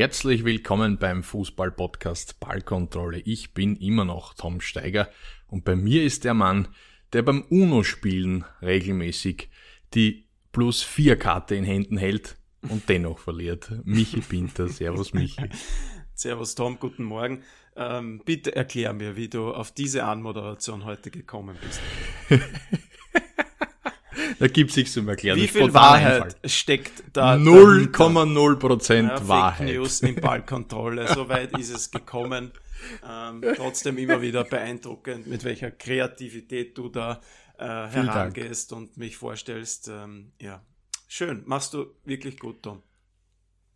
Herzlich willkommen beim Fußball-Podcast Ballkontrolle. Ich bin immer noch Tom Steiger und bei mir ist der Mann, der beim UNO-Spielen regelmäßig die plus vier Karte in Händen hält und dennoch verliert. Michi Pinter. Servus Michi. Servus Tom, guten Morgen. Ähm, bitte erklär mir, wie du auf diese Anmoderation heute gekommen bist. da gibt es nichts zum Erklären. Wie viel Wahrheit Einfall. steckt da? 0,0 Prozent ja, Wahrheit. Fake News in Ballkontrolle. Soweit ist es gekommen. Ähm, trotzdem immer wieder beeindruckend, mit welcher Kreativität du da äh, herangehst und mich vorstellst. Ähm, ja, schön. Machst du wirklich gut, Tom.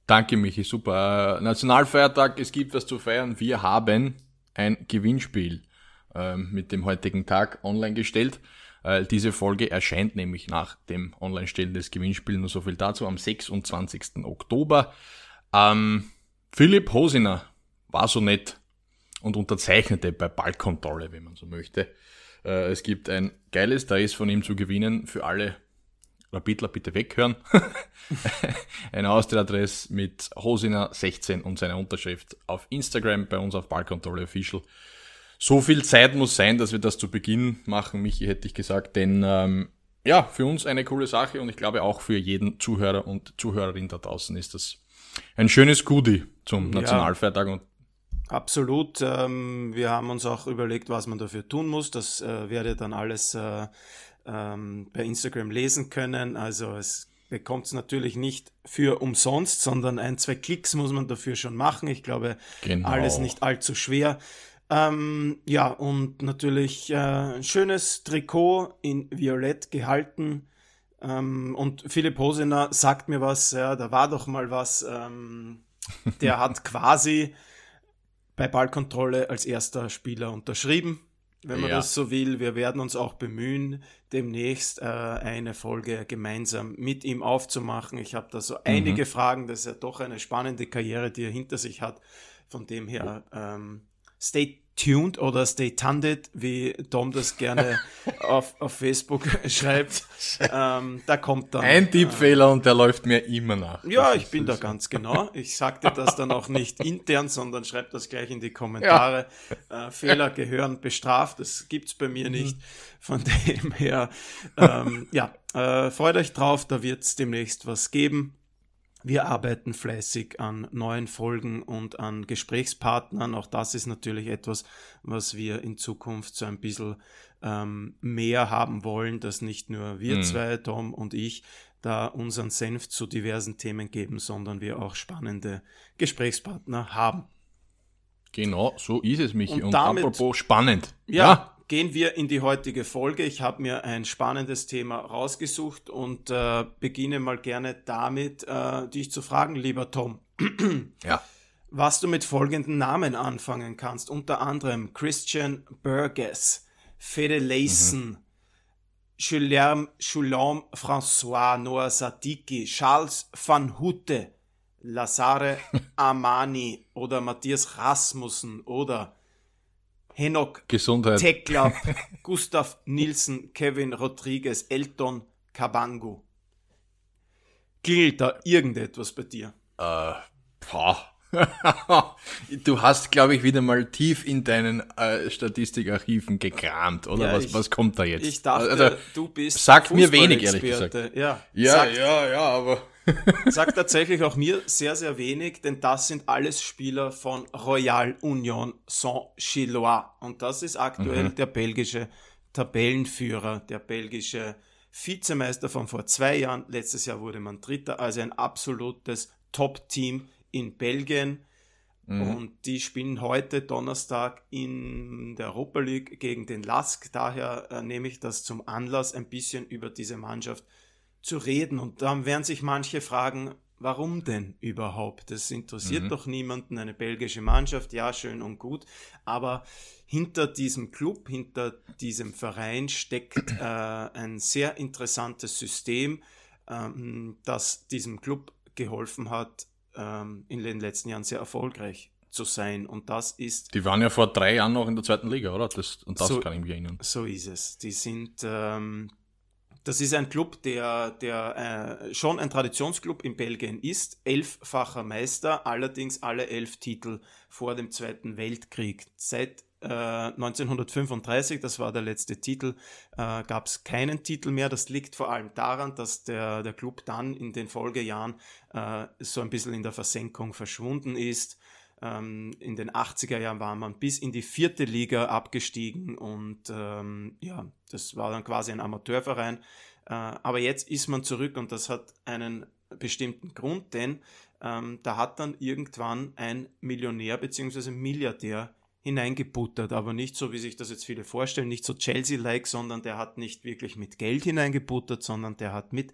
Danke, Michi. Super. Äh, Nationalfeiertag, es gibt was zu feiern. Wir haben ein Gewinnspiel äh, mit dem heutigen Tag online gestellt. Äh, diese Folge erscheint nämlich nach dem Online-Stellen des Gewinnspiels. Nur so viel dazu am 26. Oktober. Ähm, Philipp Hosiner war so nett und unterzeichnete bei Ballkontrolle, wenn man so möchte. Äh, es gibt ein geiles Dress von ihm zu gewinnen für alle Rapidler bitte weghören. ein Austria-Adress mit Hosina16 und seiner Unterschrift auf Instagram bei uns auf Ballkontrolle Official. So viel Zeit muss sein, dass wir das zu Beginn machen, Michi hätte ich gesagt, denn ähm, ja, für uns eine coole Sache und ich glaube auch für jeden Zuhörer und Zuhörerin da draußen ist das ein schönes Goodie zum Nationalfeiertag und Absolut. Ähm, wir haben uns auch überlegt, was man dafür tun muss. Das äh, werdet dann alles äh, ähm, bei Instagram lesen können. Also es bekommt es natürlich nicht für umsonst, sondern ein, zwei Klicks muss man dafür schon machen. Ich glaube, genau. alles nicht allzu schwer. Ähm, ja, und natürlich äh, ein schönes Trikot in Violett gehalten. Ähm, und Philipp Hosener sagt mir was, ja, da war doch mal was. Ähm, der hat quasi bei Ballkontrolle als erster Spieler unterschrieben wenn man ja. das so will. Wir werden uns auch bemühen, demnächst äh, eine Folge gemeinsam mit ihm aufzumachen. Ich habe da so mhm. einige Fragen. Das ist ja doch eine spannende Karriere, die er hinter sich hat. Von dem her, ähm, stay tuned oder stay tuned, wie Tom das gerne auf, auf Facebook schreibt. Ähm, da kommt dann. Ein Tippfehler äh, und der läuft mir immer nach. Ja, ich bin da ganz genau. Ich sagte das dann auch nicht intern, sondern schreibe das gleich in die Kommentare. Ja. Äh, Fehler gehören bestraft, das gibt's bei mir nicht. Von dem her, ähm, ja, äh, freut euch drauf, da wird's demnächst was geben. Wir arbeiten fleißig an neuen Folgen und an Gesprächspartnern. Auch das ist natürlich etwas, was wir in Zukunft so ein bisschen ähm, mehr haben wollen, dass nicht nur wir mhm. zwei, Tom und ich, da unseren Senf zu diversen Themen geben, sondern wir auch spannende Gesprächspartner haben. Genau, so ist es, Michi. Und, und damit, apropos spannend. Ja, ja, gehen wir in die heutige Folge. Ich habe mir ein spannendes Thema rausgesucht und äh, beginne mal gerne damit, äh, dich zu fragen, lieber Tom. ja. Was du mit folgenden Namen anfangen kannst. Unter anderem Christian Burgess, Fede Layson, mhm. Julien, Julien François, Noah Sadiki, Charles van Hutte, Lazare Amani oder Matthias Rasmussen oder Henok Gesundheit. Tekla, Gustav Nielsen, Kevin Rodriguez, Elton Kabangu. Klingelt da irgendetwas bei dir? Äh, boah. Du hast, glaube ich, wieder mal tief in deinen äh, Statistikarchiven gekramt, oder? Ja, was, ich, was kommt da jetzt? Ich dachte, also, du bist. Sagt mir wenig, ehrlich gesagt. Ja, ja, sagt, ja, ja, aber. Sagt tatsächlich auch mir sehr, sehr wenig, denn das sind alles Spieler von Royal Union Saint-Gillois. Und das ist aktuell mhm. der belgische Tabellenführer, der belgische Vizemeister von vor zwei Jahren. Letztes Jahr wurde man Dritter, also ein absolutes Top-Team in Belgien. Mhm. Und die spielen heute Donnerstag in der Europa League gegen den Lask. Daher äh, nehme ich das zum Anlass, ein bisschen über diese Mannschaft zu reden. Und dann werden sich manche fragen, warum denn überhaupt? Das interessiert mhm. doch niemanden, eine belgische Mannschaft, ja, schön und gut. Aber hinter diesem Club, hinter diesem Verein steckt äh, ein sehr interessantes System, ähm, das diesem Club geholfen hat, ähm, in den letzten Jahren sehr erfolgreich zu sein. Und das ist. Die waren ja vor drei Jahren noch in der zweiten Liga, oder? Das, und das so, kann ich mich erinnern. So ist es. Die sind. Ähm, das ist ein Club, der, der äh, schon ein Traditionsclub in Belgien ist, elffacher Meister, allerdings alle elf Titel vor dem Zweiten Weltkrieg. Seit äh, 1935, das war der letzte Titel, äh, gab es keinen Titel mehr. Das liegt vor allem daran, dass der, der Club dann in den Folgejahren äh, so ein bisschen in der Versenkung verschwunden ist. Ähm, in den 80er Jahren war man bis in die vierte Liga abgestiegen und ähm, ja, das war dann quasi ein Amateurverein. Äh, aber jetzt ist man zurück und das hat einen bestimmten Grund, denn ähm, da hat dann irgendwann ein Millionär bzw. Milliardär hineingebuttert, aber nicht so, wie sich das jetzt viele vorstellen, nicht so Chelsea-like, sondern der hat nicht wirklich mit Geld hineingebuttert, sondern der hat mit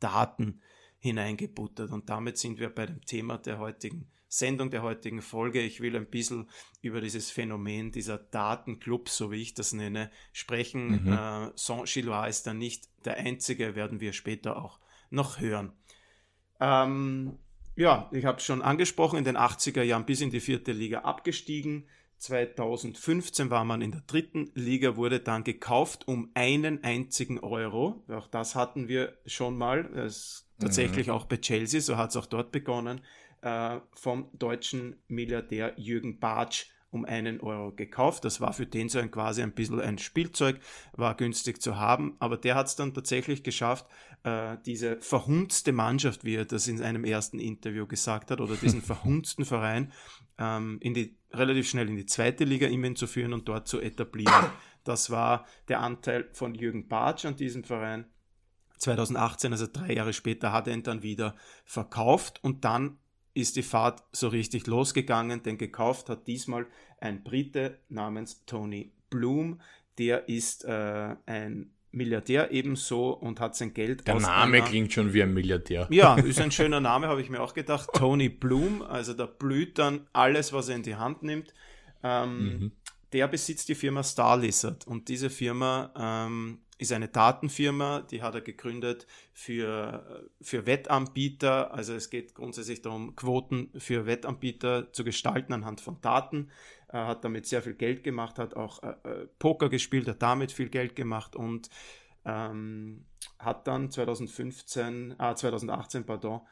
Daten hineingebuttert. Und damit sind wir bei dem Thema der heutigen Sendung der heutigen Folge. Ich will ein bisschen über dieses Phänomen dieser Datenclubs, so wie ich das nenne, sprechen. Mhm. Äh, Saint-Gillois ist da nicht der einzige, werden wir später auch noch hören. Ähm, ja, ich habe es schon angesprochen, in den 80er Jahren bis in die vierte Liga abgestiegen. 2015 war man in der dritten Liga, wurde dann gekauft um einen einzigen Euro. Auch das hatten wir schon mal. Tatsächlich mhm. auch bei Chelsea, so hat es auch dort begonnen äh, vom deutschen Milliardär Jürgen Bartsch um einen Euro gekauft. Das war für den so ein quasi ein bisschen ein Spielzeug, war günstig zu haben, aber der hat es dann tatsächlich geschafft, äh, diese verhunzte Mannschaft, wie er das in einem ersten Interview gesagt hat, oder diesen verhunzten Verein ähm, in die, relativ schnell in die zweite Liga immerhin zu führen und dort zu etablieren. Das war der Anteil von Jürgen Bartsch an diesem Verein. 2018, also drei Jahre später, hat er ihn dann wieder verkauft und dann ist die Fahrt so richtig losgegangen, denn gekauft hat diesmal ein Brite namens Tony Bloom. Der ist äh, ein Milliardär ebenso und hat sein Geld Der Name einer, klingt schon wie ein Milliardär. Ja, ist ein schöner Name, habe ich mir auch gedacht. Tony Bloom, also da blüht dann alles, was er in die Hand nimmt. Ähm, mhm. Der besitzt die Firma Star Lizard und diese Firma ähm, ist eine Datenfirma, die hat er gegründet für, für Wettanbieter. Also es geht grundsätzlich darum, Quoten für Wettanbieter zu gestalten anhand von Daten. Hat damit sehr viel Geld gemacht, hat auch äh, äh Poker gespielt, hat damit viel Geld gemacht und ähm, hat dann 2015, ah, 2018, pardon,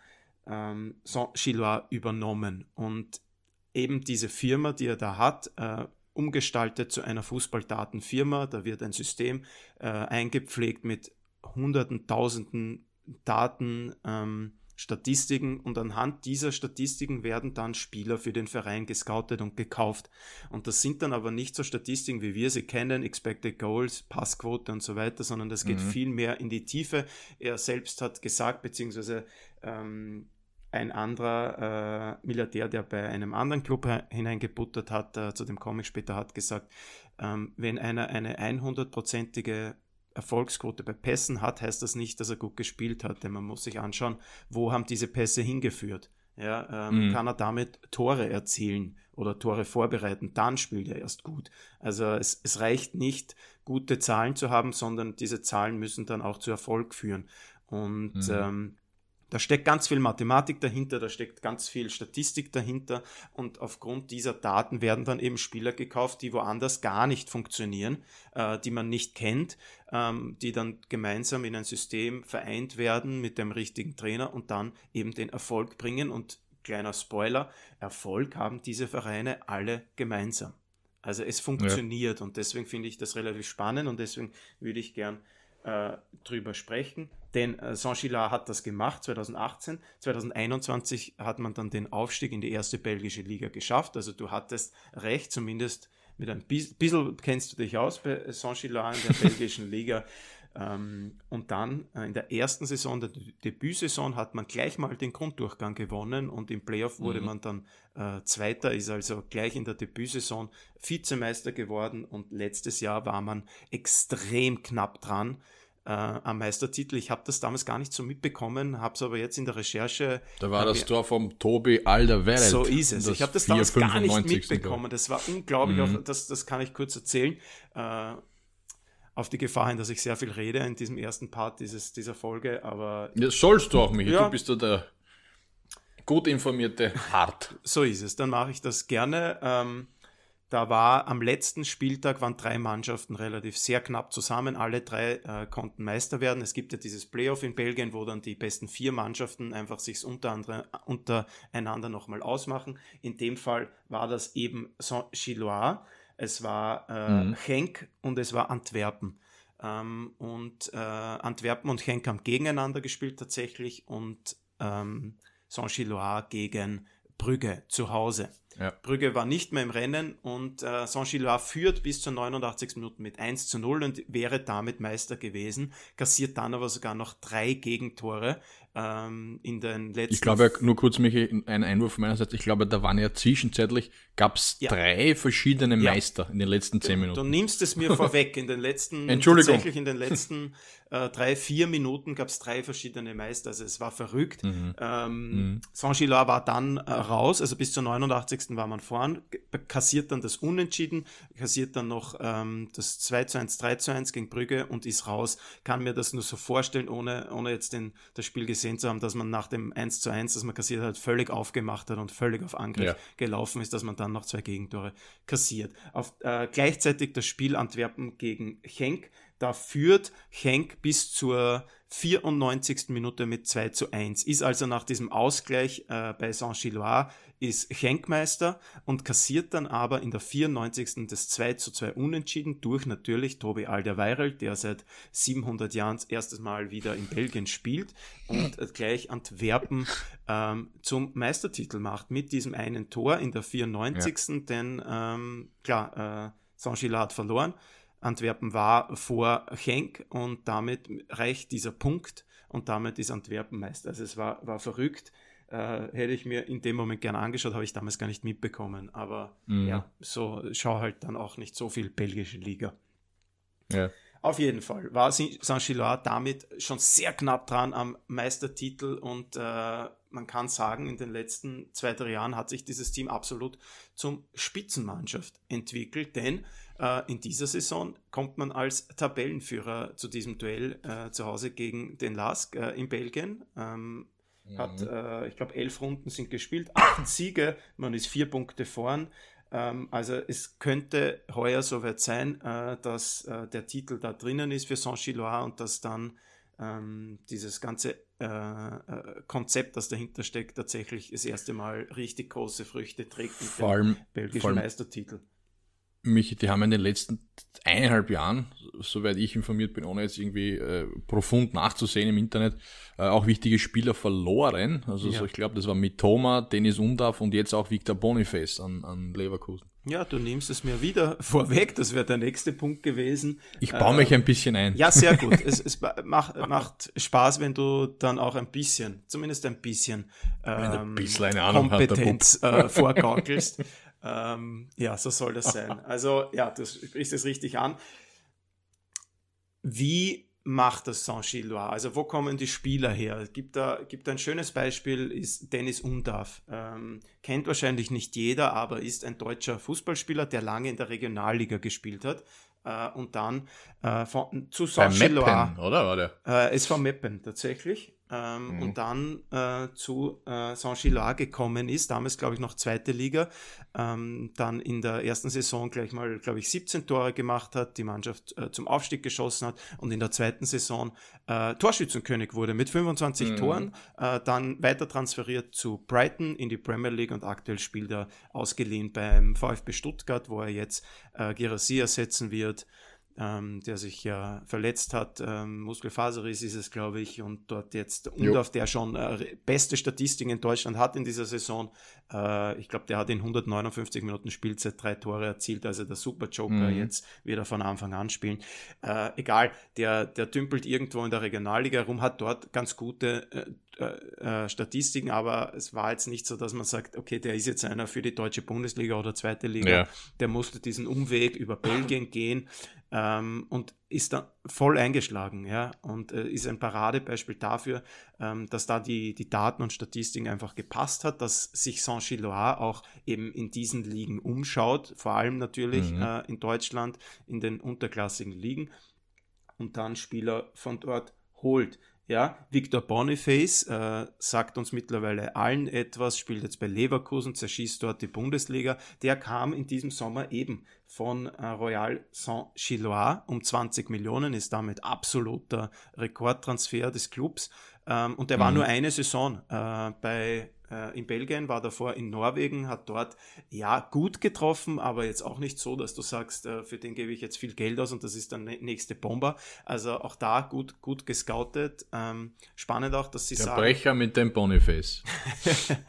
ähm, Saint-Gillois übernommen. Und eben diese Firma, die er da hat, äh, umgestaltet zu einer Fußballdatenfirma. Da wird ein System äh, eingepflegt mit hunderten, tausenden Daten, ähm, Statistiken und anhand dieser Statistiken werden dann Spieler für den Verein gescoutet und gekauft. Und das sind dann aber nicht so Statistiken, wie wir sie kennen, Expected Goals, Passquote und so weiter, sondern das geht mhm. viel mehr in die Tiefe. Er selbst hat gesagt, beziehungsweise ähm, ein anderer äh, Milliardär, der bei einem anderen Club hineingebuttert hat, äh, zu dem Comic später hat gesagt, ähm, wenn einer eine 100-prozentige Erfolgsquote bei Pässen hat, heißt das nicht, dass er gut gespielt hat, denn man muss sich anschauen, wo haben diese Pässe hingeführt. Ja, ähm, mhm. Kann er damit Tore erzielen oder Tore vorbereiten, dann spielt er erst gut. Also es, es reicht nicht, gute Zahlen zu haben, sondern diese Zahlen müssen dann auch zu Erfolg führen. Und mhm. ähm, da steckt ganz viel Mathematik dahinter, da steckt ganz viel Statistik dahinter und aufgrund dieser Daten werden dann eben Spieler gekauft, die woanders gar nicht funktionieren, äh, die man nicht kennt, ähm, die dann gemeinsam in ein System vereint werden mit dem richtigen Trainer und dann eben den Erfolg bringen. Und kleiner Spoiler, Erfolg haben diese Vereine alle gemeinsam. Also es funktioniert ja. und deswegen finde ich das relativ spannend und deswegen würde ich gern äh, drüber sprechen. Denn äh, Saint-Gilard hat das gemacht 2018. 2021 hat man dann den Aufstieg in die erste belgische Liga geschafft. Also du hattest recht, zumindest mit ein bisschen kennst du dich aus bei Saint-Gilard in der belgischen Liga. Ähm, und dann äh, in der ersten Saison, der Debütsaison, hat man gleich mal den Grunddurchgang gewonnen und im Playoff wurde mhm. man dann äh, Zweiter, ist also gleich in der Debütsaison Vizemeister geworden und letztes Jahr war man extrem knapp dran. Äh, am Meistertitel. Ich habe das damals gar nicht so mitbekommen, habe es aber jetzt in der Recherche. Da war das Tor vom Tobi Alderweireld. So ist es. Ich habe das damals gar nicht mitbekommen. Das war unglaublich. Mhm. Auch, das, das kann ich kurz erzählen. Äh, auf die Gefahr hin, dass ich sehr viel rede in diesem ersten Part dieses, dieser Folge, aber. Das sollst du auch, Michi. Ja, du bist ja der gut informierte Hart. So ist es. Dann mache ich das gerne. Ähm, Da war am letzten Spieltag waren drei Mannschaften relativ sehr knapp zusammen. Alle drei äh, konnten Meister werden. Es gibt ja dieses Playoff in Belgien, wo dann die besten vier Mannschaften einfach sich unter untereinander nochmal ausmachen. In dem Fall war das eben Saint-Gilloise, es war äh, mhm. Genk und es war Antwerpen. Ähm, und äh, Antwerpen und Genk haben gegeneinander gespielt tatsächlich und ähm, Saint-Gilloise gegen Brügge zu Hause. Ja. Brügge war nicht mehr im Rennen und äh, Saint-Gilloise führt bis zur 89 Minuten mit 1 zu 0 und wäre damit Meister gewesen, kassiert dann aber sogar noch drei Gegentore ähm, in den letzten. Ich glaube, nur kurz, Michi, ein Einwurf meinerseits. Ich glaube, da waren ja zwischenzeitlich, gab es ja. drei verschiedene Meister ja. in den letzten zehn Minuten. Du, du nimmst es mir vorweg. In den letzten, Entschuldigung. tatsächlich in den letzten äh, drei, vier Minuten gab es drei verschiedene Meister. Also es war verrückt. Mhm. Ähm, mhm. Saint-Gilloise war dann äh, raus, also bis zur 89. war man vorn, kassiert dann das Unentschieden, kassiert dann noch ähm, das 2 zu 1, 3 zu 1 gegen Brügge und ist raus. Kann mir das nur so vorstellen, ohne, ohne jetzt den, das Spiel gesehen gesehen zu haben, dass man nach dem 1 zu 1, das man kassiert hat, völlig aufgemacht hat und völlig auf Angriff ja. gelaufen ist, dass man dann noch zwei Gegentore kassiert. Auf, äh, gleichzeitig das Spiel Antwerpen gegen Henk. Da führt Henk bis zur 94. Minute mit 2 zu 1. Ist also nach diesem Ausgleich äh, bei Saint-Gilloise ist Schenkmeister und kassiert dann aber in der 94. das 2 zu 2 Unentschieden durch natürlich Tobi Alderweireld, der seit 700 Jahren das erste Mal wieder in Belgien spielt und gleich Antwerpen ähm, zum Meistertitel macht mit diesem einen Tor in der 94. Ja. Denn ähm, klar, äh, Saint-Gilles hat verloren. Antwerpen war vor Genk und damit reicht dieser Punkt und damit ist Antwerpen Meister. Also es war, war verrückt äh, hätte ich mir in dem Moment gerne angeschaut, habe ich damals gar nicht mitbekommen. Aber mhm. ja, so schau halt dann auch nicht so viel belgische Liga. Ja. Auf jeden Fall war Saint-Gilloise damit schon sehr knapp dran am Meistertitel und äh, man kann sagen, in den letzten zwei, drei Jahren hat sich dieses Team absolut zum Spitzenmannschaft entwickelt, denn in dieser Saison kommt man als Tabellenführer zu diesem Duell äh, zu Hause gegen den LASK äh, in Belgien. Ähm, hat, mhm. äh, ich glaube, elf Runden sind gespielt, acht Siege, man ist vier Punkte vorn. Ähm, also es könnte heuer soweit sein, äh, dass äh, der Titel da drinnen ist für Saint-Gilloise und dass dann ähm, dieses ganze äh, äh, Konzept, das dahinter steckt, tatsächlich das erste Mal richtig große Früchte trägt mit vor dem belgischen Meistertitel. Michi, die haben in den letzten eineinhalb Jahren, soweit ich informiert bin, ohne jetzt irgendwie äh, profund nachzusehen im Internet, äh, auch wichtige Spieler verloren. Also ja. so, ich glaube, das war Mitoma, Dennis Undav und jetzt auch Victor Boniface an, an Leverkusen. Ja, du nimmst es mir wieder vorweg, das wäre der nächste Punkt gewesen. Ich baue mich ähm, ein bisschen ein. Ja, sehr gut. es, es macht, macht Spaß, wenn du dann auch ein bisschen, zumindest ein bisschen, ähm, ein bisschen Kompetenz äh, vorgaukelst. Ähm, ja, so soll das sein. Also ja, du sprichst es richtig an. Wie macht das Saint-Gilloise? Also wo kommen die Spieler her? Es gibt da gibt ein schönes Beispiel, ist Dennis Undav. Ähm, kennt wahrscheinlich nicht jeder, aber ist ein deutscher Fußballspieler, der lange in der Regionalliga gespielt hat. Äh, und dann äh, von, zu Saint-Gilloise. oder? oder? Äh, ist von Meppen tatsächlich ähm, mhm. und dann äh, zu äh, Saint-Gilloise gekommen ist, damals glaube ich noch zweite Liga, ähm, dann in der ersten Saison gleich mal, glaube ich, 17 Tore gemacht hat, die Mannschaft äh, zum Aufstieg geschossen hat und in der zweiten Saison äh, Torschützenkönig wurde mit 25 mhm. Toren, äh, dann weiter transferiert zu Brighton in die Premier League und aktuell spielt er ausgeliehen beim VfB Stuttgart, wo er jetzt äh, Girassi ersetzen wird ähm, der sich ja verletzt hat. Ähm, Muskelfaserriss ist es, glaube ich, und dort jetzt, und jo. auf der schon äh, beste Statistiken in Deutschland hat in dieser Saison. Äh, ich glaube, der hat in 159 Minuten Spielzeit drei Tore erzielt, also der Super Joker mhm. jetzt wieder von Anfang an spielen. Äh, egal, der, der dümpelt irgendwo in der Regionalliga rum, hat dort ganz gute äh, äh, Statistiken, aber es war jetzt nicht so, dass man sagt, okay, der ist jetzt einer für die deutsche Bundesliga oder zweite Liga. Ja. Der musste diesen Umweg über Belgien gehen ähm, und ist dann voll eingeschlagen, ja, und äh, ist ein Paradebeispiel dafür, ähm, dass da die, die Daten und Statistiken einfach gepasst hat, dass sich Saint-Gilloise auch eben in diesen Ligen umschaut, vor allem natürlich mhm. äh, in Deutschland in den unterklassigen Ligen und dann Spieler von dort holt. Ja, Victor Boniface äh, sagt uns mittlerweile allen etwas, spielt jetzt bei Leverkusen, zerschießt dort die Bundesliga. Der kam in diesem Sommer eben von äh, Royal Saint-Gillois um 20 Millionen, ist damit absoluter Rekordtransfer des Clubs. Ähm, und der mhm. war nur eine Saison äh, bei äh, in Belgien, war davor in Norwegen, hat dort ja gut getroffen, aber jetzt auch nicht so, dass du sagst, äh, für den gebe ich jetzt viel Geld aus und das ist der nächste Bomber. Also auch da gut, gut gescoutet. Ähm, spannend auch, dass sie der sagen. Brecher mit dem Boniface.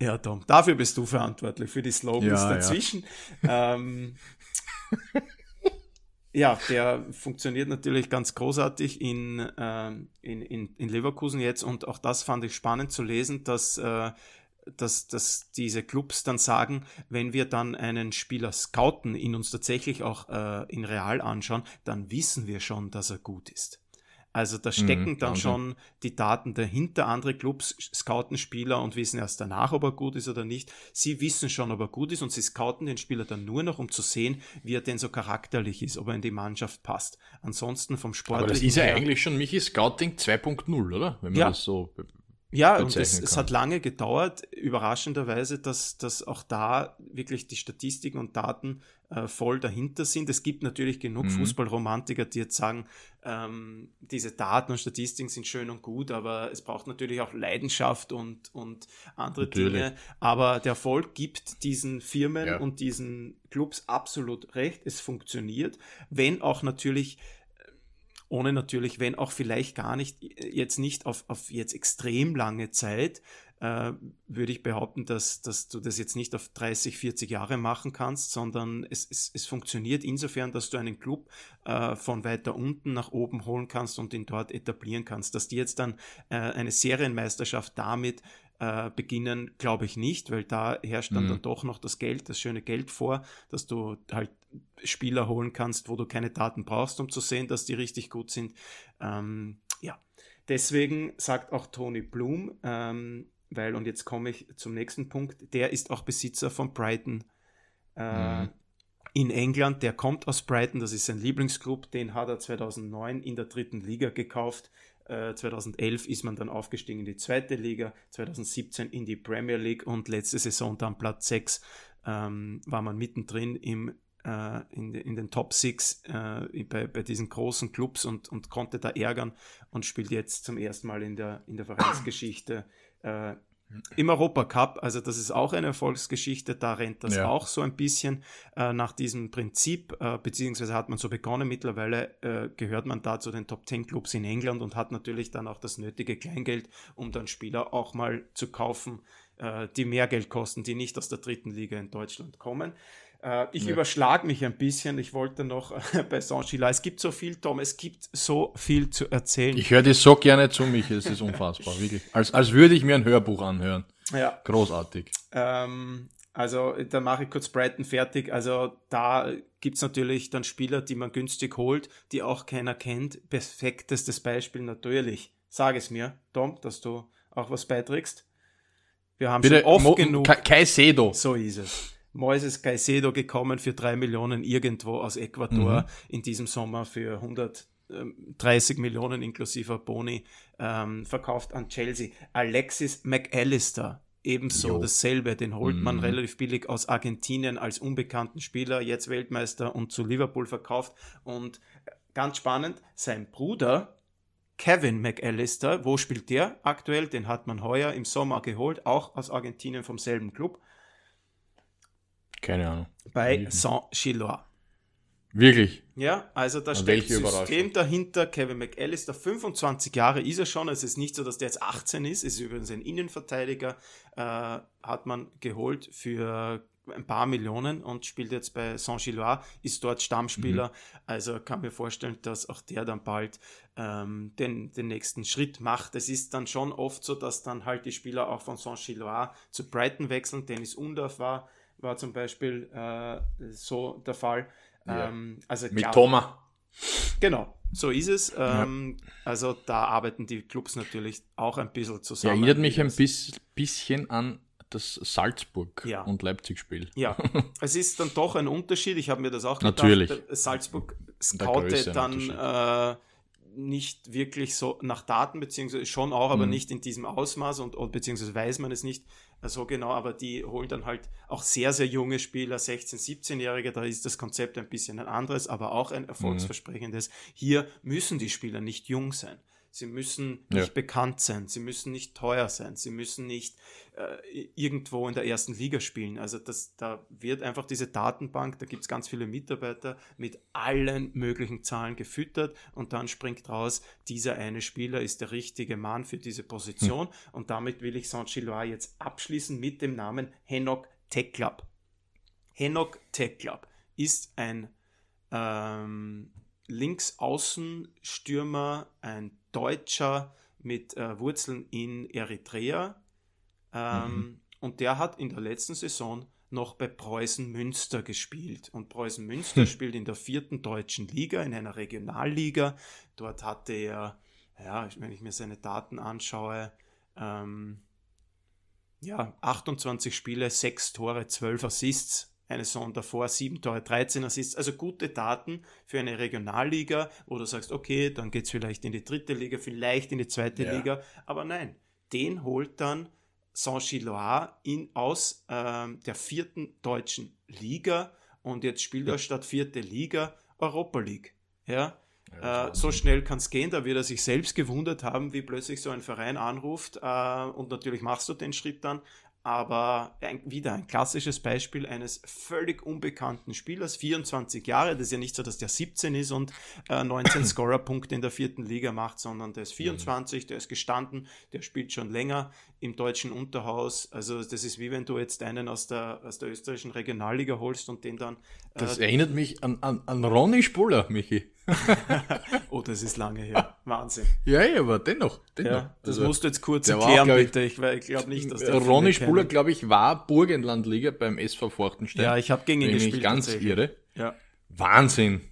ja, Tom, dafür bist du verantwortlich, für die Slogans ja, dazwischen. Ja. Ähm, ja, der funktioniert natürlich ganz großartig in, ähm, in, in, in Leverkusen jetzt und auch das fand ich spannend zu lesen, dass, äh, dass, dass diese Clubs dann sagen, wenn wir dann einen Spieler scouten, ihn uns tatsächlich auch äh, in Real anschauen, dann wissen wir schon, dass er gut ist. Also da stecken mhm, dann schon die Daten dahinter. Andere Clubs scouten Spieler und wissen erst danach, ob er gut ist oder nicht. Sie wissen schon, ob er gut ist und sie scouten den Spieler dann nur noch, um zu sehen, wie er denn so charakterlich ist, ob er in die Mannschaft passt. Ansonsten vom Sport. Aber das ist ja eigentlich schon Michi Scouting 2.0, oder? Wenn man ja. das so ja, und es, es, hat lange gedauert, überraschenderweise, dass, dass auch da wirklich die Statistiken und Daten äh, voll dahinter sind. Es gibt natürlich genug mhm. Fußballromantiker, die jetzt sagen, ähm, diese Daten und Statistiken sind schön und gut, aber es braucht natürlich auch Leidenschaft und, und andere natürlich. Dinge. Aber der Erfolg gibt diesen Firmen ja. und diesen Clubs absolut recht. Es funktioniert, wenn auch natürlich ohne natürlich, wenn auch vielleicht gar nicht, jetzt nicht auf, auf jetzt extrem lange Zeit, äh, würde ich behaupten, dass, dass du das jetzt nicht auf 30, 40 Jahre machen kannst, sondern es, es, es funktioniert insofern, dass du einen Club äh, von weiter unten nach oben holen kannst und ihn dort etablieren kannst. Dass die jetzt dann äh, eine Serienmeisterschaft damit äh, beginnen, glaube ich nicht, weil da herrscht dann, mhm. dann doch noch das Geld, das schöne Geld vor, dass du halt Spieler holen kannst, wo du keine Daten brauchst, um zu sehen, dass die richtig gut sind. Ähm, ja, deswegen sagt auch Tony Bloom, ähm, weil, und jetzt komme ich zum nächsten Punkt, der ist auch Besitzer von Brighton. Äh, mhm. In England, der kommt aus Brighton, das ist sein Lieblingsclub, den hat er 2009 in der dritten Liga gekauft. 2011 äh, ist man dann aufgestiegen in die zweite Liga, 2017 in die Premier League und letzte Saison dann Platz 6 ähm, war man mittendrin im, äh, in, in, den Top 6 äh, bei, bei, diesen großen Clubs und, und, konnte da ärgern und spielt jetzt zum ersten Mal in der, in der Vereinsgeschichte äh, im Europacup, also das ist auch eine Erfolgsgeschichte, da rennt das ja. auch so ein bisschen äh, nach diesem Prinzip, äh, beziehungsweise hat man so begonnen, mittlerweile äh, gehört man da zu den Top 10 Clubs in England und hat natürlich dann auch das nötige Kleingeld, um dann Spieler auch mal zu kaufen, äh, die mehr Geld kosten, die nicht aus der dritten Liga in Deutschland kommen. Äh, ich ja. überschlage mich ein bisschen. Ich wollte noch bei Saint-Gilles. Es gibt so viel, Tom, es gibt so viel zu erzählen. Ich höre dir so gerne zu, mich. Es ist unfassbar, wirklich. Als, als würde ich mir ein Hörbuch anhören. Ja. Großartig. Ähm, also, da mache ich kurz Brighton fertig. Also, da gibt es natürlich dann Spieler, die man günstig holt, die auch keiner kennt. Perfektestes Beispiel natürlich. Sag es mir, Tom, dass du auch was beiträgst. Wir haben Bitte, schon oft Mo genug. Kai Sedo. So ist es. Moises Caicedo gekommen für drei Millionen irgendwo aus Ecuador mhm. in diesem Sommer für 130 Millionen inklusive Boni ähm, verkauft an Chelsea. Alexis McAllister, ebenso jo. dasselbe, den holt man mhm. relativ billig aus Argentinien als unbekannten Spieler, jetzt Weltmeister und zu Liverpool verkauft. Und ganz spannend, sein Bruder Kevin McAllister, wo spielt der aktuell? Den hat man heuer im Sommer geholt, auch aus Argentinien vom selben Club. Keine Ahnung. Bei Saint-Gillois. Wirklich? Ja, also da steckt System dahinter. Kevin McAllister, 25 Jahre ist er schon. Es ist nicht so, dass der jetzt 18 ist. Ist übrigens ein Innenverteidiger. Äh, hat man geholt für ein paar Millionen und spielt jetzt bei Saint-Gillois, ist dort Stammspieler. Mhm. Also kann mir vorstellen, dass auch der dann bald ähm, den, den nächsten Schritt macht. Es ist dann schon oft so, dass dann halt die Spieler auch von Saint-Gillois zu Brighton wechseln. Dennis Undorf war war zum Beispiel äh, so der Fall. Ja. Ähm, also Mit klar, Thomas. Genau, so ist es. Ähm, ja. Also da arbeiten die Clubs natürlich auch ein bisschen zusammen. Ja, erinnert mich ein bis, bisschen an das Salzburg- ja. und Leipzig-Spiel. Ja, es ist dann doch ein Unterschied. Ich habe mir das auch gedacht. Natürlich. Salzburg scoutet dann äh, nicht wirklich so nach Daten, beziehungsweise schon auch, aber mhm. nicht in diesem Ausmaß und, und beziehungsweise weiß man es nicht so genau, aber die holen dann halt auch sehr, sehr junge Spieler, 16-, 17-Jährige, da ist das Konzept ein bisschen ein anderes, aber auch ein erfolgsversprechendes. Mhm. Hier müssen die Spieler nicht jung sein. Sie müssen nicht ja. bekannt sein, sie müssen nicht teuer sein, sie müssen nicht äh, irgendwo in der ersten Liga spielen. Also das, da wird einfach diese Datenbank, da gibt es ganz viele Mitarbeiter mit allen möglichen Zahlen gefüttert und dann springt raus, dieser eine Spieler ist der richtige Mann für diese Position hm. und damit will ich Saint-Gillois jetzt abschließen mit dem Namen Henok Tech Club. Henok Tech Club ist ein ähm, Linksaußenstürmer, ein Deutscher mit äh, Wurzeln in Eritrea. Ähm, mhm. Und der hat in der letzten Saison noch bei Preußen Münster gespielt. Und Preußen Münster spielt in der vierten deutschen Liga, in einer Regionalliga. Dort hatte er, ja, wenn ich mir seine Daten anschaue, ähm, ja, 28 Spiele, 6 Tore, 12 Assists eine Saison davor 7 Tore, 13 Assists. Also gute Daten für eine Regionalliga, wo du sagst, okay, dann geht es vielleicht in die dritte Liga, vielleicht in die zweite ja. Liga. Aber nein, den holt dann Saint-Gillois aus äh, der vierten deutschen Liga und jetzt spielt er statt vierte Liga Europa League. Ja, ja, äh, so schnell kann es gehen, da wird er sich selbst gewundert haben, wie plötzlich so ein Verein anruft äh, und natürlich machst du den Schritt dann, aber ein, wieder ein klassisches Beispiel eines völlig unbekannten Spielers, 24 Jahre, das ist ja nicht so, dass der 17 ist und äh, 19 Scorerpunkte in der vierten Liga macht, sondern der ist 24, mhm. der ist gestanden, der spielt schon länger im deutschen Unterhaus. Also das ist wie wenn du jetzt einen aus der, aus der österreichischen Regionalliga holst und den dann... Äh, das erinnert mich an, an, an Ronny Spuller, Michi. oh, das ist lange her. Wahnsinn. Ja, ja, aber dennoch. dennoch. Ja, das also, musst du jetzt kurz erklären, auch, bitte. Ich, ich glaube nicht, dass der Ronny Spuler, glaube ich, war Burgenlandliga beim SV Fortenstein. Ja, ich habe gegen ihn gespielt. ganz irre. Ja. Wahnsinn.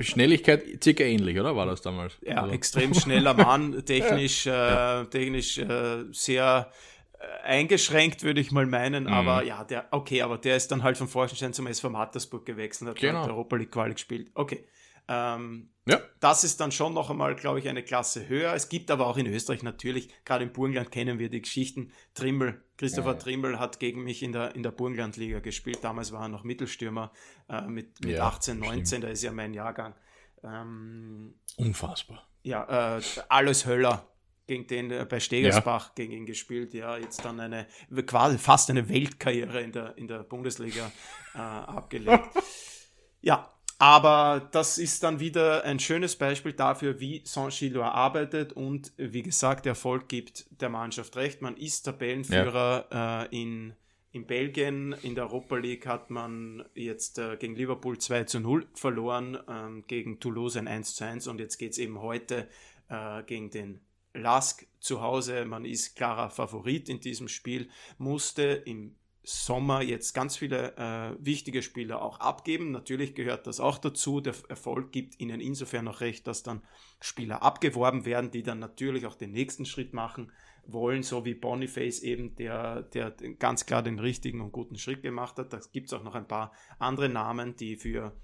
Schnelligkeit circa ähnlich, oder war das damals? Ja, also. extrem schneller Mann, technisch, ja. äh, technisch äh, sehr äh, eingeschränkt, würde ich mal meinen, mhm. aber ja, der, okay, aber der ist dann halt vom Forschenstein zum SV Mattersburg gewechselt, hat genau. Europa League Quali gespielt. Okay. Ähm, ja. Das ist dann schon noch einmal, glaube ich, eine Klasse höher. Es gibt aber auch in Österreich natürlich, gerade im Burgenland kennen wir die Geschichten. Trimmel, Christopher ja. Trimmel hat gegen mich in der, in der Burgenlandliga gespielt. Damals war er noch Mittelstürmer äh, mit, mit ja, 18, 19, stimmt. da ist ja mein Jahrgang. Ähm, Unfassbar. Ja, äh, alles Höller gegen den äh, bei Stegersbach ja. gegen ihn gespielt. Ja, jetzt dann eine quasi fast eine Weltkarriere in der, in der Bundesliga äh, abgelegt. ja, aber das ist dann wieder ein schönes Beispiel dafür, wie Saint-Gillois arbeitet und wie gesagt, der Erfolg gibt der Mannschaft recht. Man ist Tabellenführer ja. äh, in, in Belgien. In der Europa League hat man jetzt äh, gegen Liverpool 2 zu 0 verloren, äh, gegen Toulouse ein 1 zu 1 und jetzt geht es eben heute äh, gegen den Lask zu Hause. Man ist klarer Favorit in diesem Spiel, musste im Sommer jetzt ganz viele äh, wichtige Spieler auch abgeben. Natürlich gehört das auch dazu. Der Erfolg gibt ihnen insofern noch recht, dass dann Spieler abgeworben werden, die dann natürlich auch den nächsten Schritt machen wollen, so wie Boniface eben, der, der ganz klar den richtigen und guten Schritt gemacht hat. Da gibt es auch noch ein paar andere Namen, die für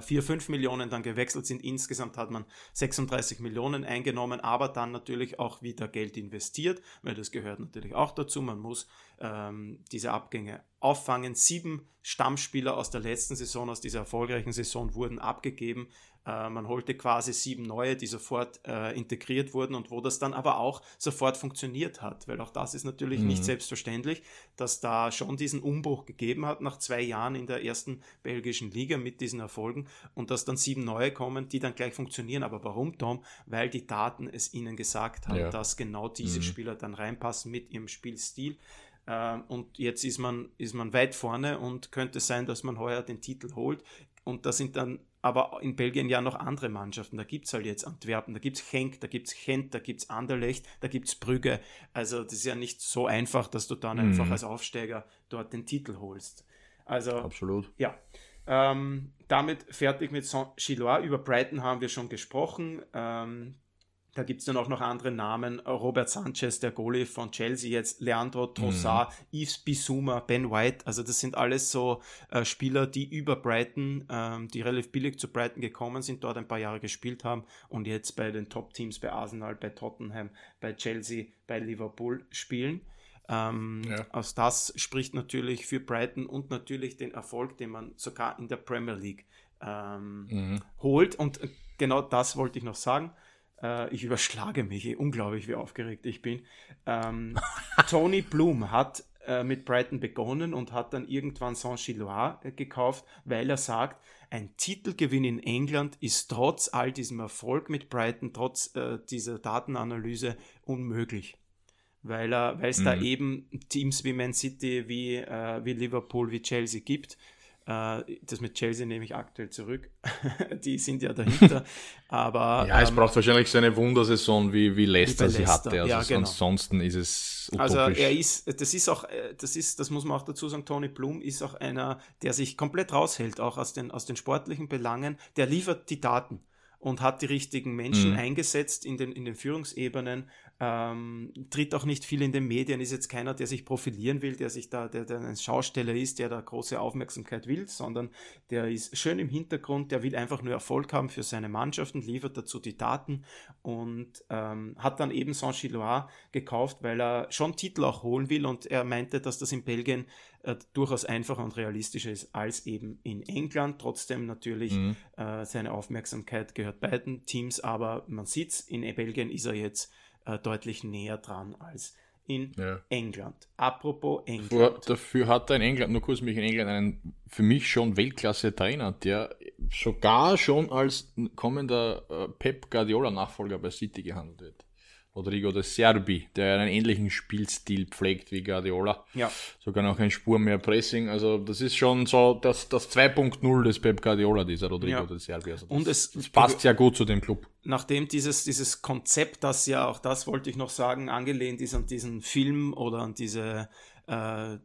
4, äh, 5 Millionen dann gewechselt sind. Insgesamt hat man 36 Millionen eingenommen, aber dann natürlich auch wieder Geld investiert, weil das gehört natürlich auch dazu. Man muss ähm, diese Abgänge auffangen. Sieben Stammspieler aus der letzten Saison, aus dieser erfolgreichen Saison, wurden abgegeben. Äh, man holte quasi sieben neue, die sofort äh, integriert wurden und wo das dann aber auch sofort funktioniert hat, weil auch das ist natürlich mhm. nicht selbstverständlich, dass da schon diesen Umbruch gegeben hat nach zwei Jahren in der ersten belgischen Liga mit diesen Erfolgen und dass dann sieben neue kommen, die dann gleich funktionieren. Aber warum, Tom? Weil die Daten es ihnen gesagt haben, ja. dass genau diese mhm. Spieler dann reinpassen mit ihrem Spielstil. Ähm, und jetzt ist man, ist man weit vorne und könnte sein, dass man heuer den Titel holt. Und da sind dann aber in Belgien ja noch andere Mannschaften. Da gibt es halt jetzt Antwerpen, da gibt es Henk, da gibt es Gent, da gibt es Anderlecht, da gibt es Brügge. Also das ist ja nicht so einfach, dass du dann mhm. einfach als Aufsteiger dort den Titel holst. Also absolut. Ja. Ähm, damit fertig mit Saint-Gillois. Über Brighton haben wir schon gesprochen. Ähm, Da gibt es dann auch noch andere Namen. Robert Sanchez, der Goalie von Chelsea jetzt, Leandro Trossard, mhm. Yves Bissouma, Ben White. Also das sind alles so äh, Spieler, die über Brighton, ähm, die relativ billig zu Brighton gekommen sind, dort ein paar Jahre gespielt haben und jetzt bei den Top-Teams, bei Arsenal, bei Tottenham, bei Chelsea, bei Liverpool spielen. Ähm, ja. Aus das spricht natürlich für Brighton und natürlich den Erfolg, den man sogar in der Premier League ähm, mhm. holt. Und genau das wollte ich noch sagen. Äh, ich überschlage mich, eh, unglaublich, wie aufgeregt ich bin. Ähm, Tony Bloom hat äh, mit Brighton begonnen und hat dann irgendwann Saint-Gilloise äh, gekauft, weil er sagt, ein Titelgewinn in England ist trotz all diesem Erfolg mit Brighton, trotz äh, dieser Datenanalyse unmöglich weil es mhm. da eben Teams wie Man City, wie, äh, wie Liverpool, wie Chelsea gibt, das mit Chelsea nehme ich aktuell zurück. die sind ja dahinter. Aber, ja, es ähm, braucht wahrscheinlich so eine Wundersaison, wie, wie Leicester, wie Leicester. sie hatte. Also ja, genau. ansonsten ist es utopisch. Also er ist, das ist auch, äh, das ist, das muss man auch dazu sagen, Tony Blum ist auch einer, der sich komplett raushält, auch aus den, aus den sportlichen Belangen. Der liefert die Daten und hat die richtigen Menschen mhm. eingesetzt in den, in den Führungsebenen ähm, tritt auch nicht viel in den Medien, ist jetzt keiner, der sich profilieren will, der sich da, der, der ein Schausteller ist, der da große Aufmerksamkeit will, sondern der ist schön im Hintergrund, der will einfach nur Erfolg haben für seine Mannschaften, liefert dazu die Daten und ähm, hat dann eben Saint-Gilloise gekauft, weil er schon Titel auch holen will und er meinte, dass das in Belgien äh, durchaus einfacher und realistischer ist als eben in England. Trotzdem natürlich mhm. äh, seine Aufmerksamkeit gehört beiden Teams, aber man sieht in Belgien ist er jetzt äh, deutlich näher dran als in ja. England. Apropos England. Vor, dafür hat er in England, nur kurz mich in England, einen für mich schon Weltklasse-Trainer, der sogar schon als kommender äh, Pep Guardiola-Nachfolger bei City gehandelt wird. Rodrigo de Serbi, der einen ähnlichen Spielstil pflegt wie Guardiola. Ja. Sogar noch ein Spur mehr Pressing. Also das ist schon so das, das 2.0 des Pep Guardiola, dieser Rodrigo ja. de Serbi. Also das, Und es das passt ja gut zu dem Club. Nachdem dieses, dieses Konzept, das ja, auch das wollte ich noch sagen, angelehnt ist an diesen Film oder an diese äh,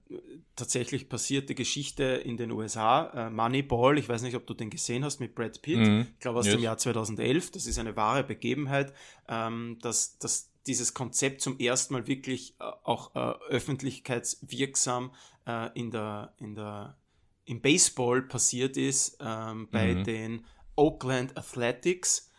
tatsächlich passierte Geschichte in den USA. Äh, Moneyball, ich weiß nicht, ob du den gesehen hast mit Brad Pitt, mhm. ich glaube aus yes. dem Jahr 2011. Das ist eine wahre Begebenheit, ähm, dass, dass dieses Konzept zum ersten Mal wirklich äh, auch äh, öffentlichkeitswirksam äh, in der, in der, im Baseball passiert ist, ähm, bei mhm. den Oakland Athletics,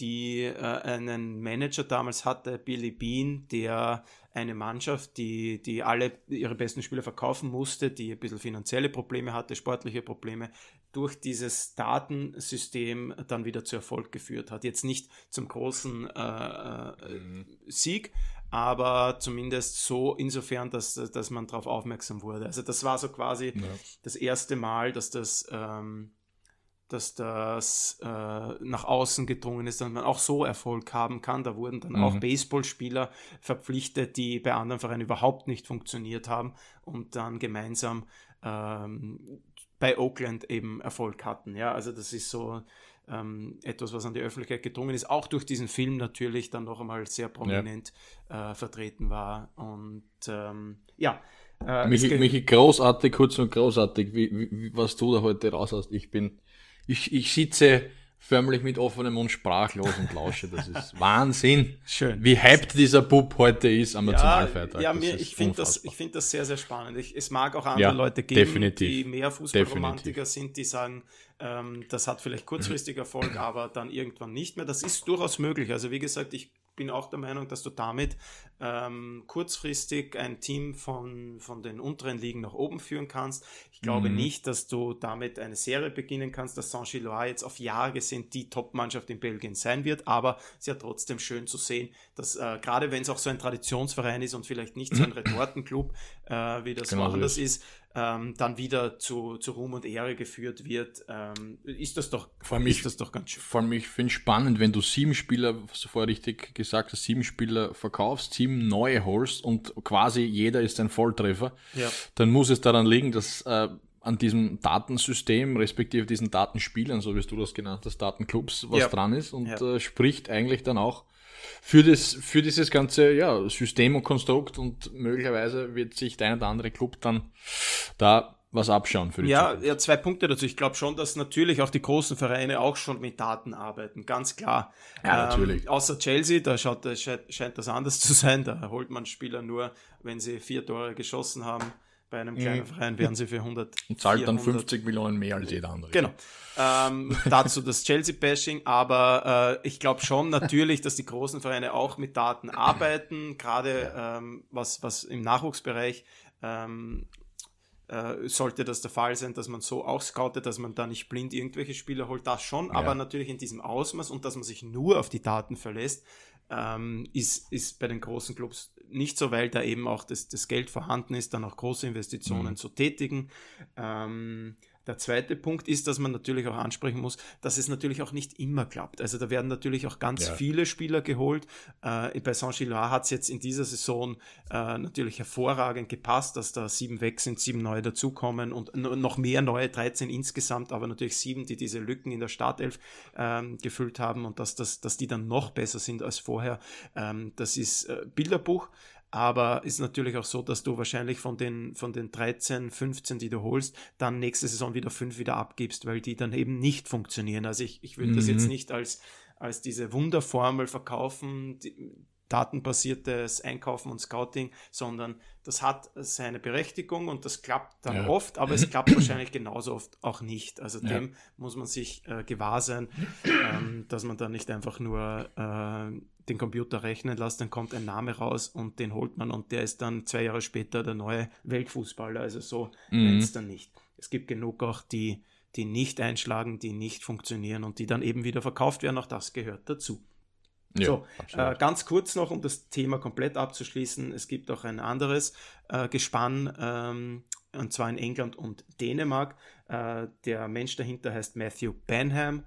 die einen Manager damals hatte, Billy Bean, der eine Mannschaft, die, die alle ihre besten Spieler verkaufen musste, die ein bisschen finanzielle Probleme hatte, sportliche Probleme, durch dieses Datensystem dann wieder zu Erfolg geführt hat. Jetzt nicht zum großen äh, äh mhm. Sieg, aber zumindest so insofern, dass, dass man darauf aufmerksam wurde. Also das war so quasi ja. das erste Mal, dass das ähm, dass das äh, nach außen gedrungen ist, dass man auch so Erfolg haben kann. Da wurden dann mhm. auch Baseballspieler verpflichtet, die bei anderen Vereinen überhaupt nicht funktioniert haben und dann gemeinsam ähm, bei Oakland eben Erfolg hatten. Ja, also das ist so ähm, etwas, was an die Öffentlichkeit gedrungen ist, auch durch diesen Film natürlich dann noch einmal sehr prominent ja. äh, vertreten war. Und ähm, ja, äh, Michi, Michi, großartig, kurz und großartig, wie, wie, was du da heute raus hast. Ich bin ich, ich sitze förmlich mit offenem Mund sprachlos und lausche. Das ist Wahnsinn. Schön. Wie hyped dieser Bub heute ist am ja, Nationalfeiertag. Ja, mir, ich finde das, ich das sehr, sehr spannend. Ich, es mag auch andere ja, Leute geben, definitiv. die mehr Fußballromantiker sind, die sagen, ähm, das hat vielleicht kurzfristig Erfolg, aber dann irgendwann nicht mehr. Das ist durchaus möglich. Also wie gesagt, ich bin auch der Meinung, dass du damit ähm, kurzfristig ein Team von, von den unteren Ligen nach oben führen kannst. Ich glaube mhm. nicht, dass du damit eine Serie beginnen kannst, dass Saint-Gilloise jetzt auf Jahre gesehen die Top-Mannschaft in Belgien sein wird, aber es ist ja trotzdem schön zu sehen, dass äh, gerade wenn es auch so ein Traditionsverein ist und vielleicht nicht so ein Retortenclub, äh, wie das genau woanders ist ähm, dann wieder zu, zu Ruhm und Ehre geführt wird, ähm, ist das doch, vor ist das doch ganz schön. Vor allem, ich finde es spannend, wenn du sieben Spieler, was du vorher richtig gesagt hast, sieben Spieler verkaufst, sieben neue holst und quasi jeder ist ein Volltreffer, ja. dann muss es daran liegen, dass äh, an diesem Datensystem, respektive diesen Datenspielern, so wie du das genannt hast, Datenclubs, was ja. dran ist und ja. äh, spricht eigentlich dann auch für, das, für dieses ganze ja, System und Konstrukt und möglicherweise wird sich der ein oder andere Club dann da was abschauen für die ja, Zukunft. Ja, zwei Punkte dazu. Ich glaube schon, dass natürlich auch die großen Vereine auch schon mit Daten arbeiten, ganz klar. Ja, ähm, natürlich. Außer Chelsea, da schaut, scheint das anders zu sein. Da holt man Spieler nur, wenn sie vier Tore geschossen haben. Bei einem kleinen mhm. Verein werden sie für 100. Und zahlt 400. dann 50 Millionen mehr als jeder andere. Genau. Ähm, dazu das Chelsea-Bashing, aber äh, ich glaube schon natürlich, dass die großen Vereine auch mit Daten arbeiten, gerade ähm, was, was im Nachwuchsbereich ähm, äh, sollte das der Fall sein, dass man so auch scoutet, dass man da nicht blind irgendwelche Spieler holt, das schon, ja. aber natürlich in diesem Ausmaß und dass man sich nur auf die Daten verlässt, ähm, ist, ist bei den großen Clubs nicht so, weil da eben auch das, das Geld vorhanden ist, dann auch große Investitionen mhm. zu tätigen. Ähm, der zweite Punkt ist, dass man natürlich auch ansprechen muss, dass es natürlich auch nicht immer klappt. Also da werden natürlich auch ganz ja. viele Spieler geholt. Äh, bei Saint-Gilloise hat es jetzt in dieser Saison äh, natürlich hervorragend gepasst, dass da sieben weg sind, sieben neue dazukommen und noch mehr neue, 13 insgesamt, aber natürlich sieben, die diese Lücken in der Startelf ähm, gefüllt haben und dass, dass, dass die dann noch besser sind als vorher. Ähm, das ist äh, Bilderbuch. Aber ist natürlich auch so, dass du wahrscheinlich von den, von den 13, 15, die du holst, dann nächste Saison wieder fünf wieder abgibst, weil die dann eben nicht funktionieren. Also ich, ich würde mhm. das jetzt mhm. nicht als, als diese Wunderformel verkaufen, die, datenbasiertes Einkaufen und Scouting, sondern das hat seine Berechtigung und das klappt dann ja. oft, aber es klappt wahrscheinlich genauso oft auch nicht. Also ja. dem muss man sich äh, gewahr sein, ähm, dass man da nicht einfach nur äh, den Computer rechnen lässt, dann kommt ein Name raus und den holt man und der ist dann zwei Jahre später der neue Weltfußballer. Also so mhm. es dann nicht. Es gibt genug auch, die, die nicht einschlagen, die nicht funktionieren und die dann eben wieder verkauft werden. Auch das gehört dazu. Ja, so, äh, ganz kurz noch, um das Thema komplett abzuschließen. Es gibt auch ein anderes äh, Gespann, ähm, und zwar in England und Dänemark. Äh, der Mensch dahinter heißt Matthew Benham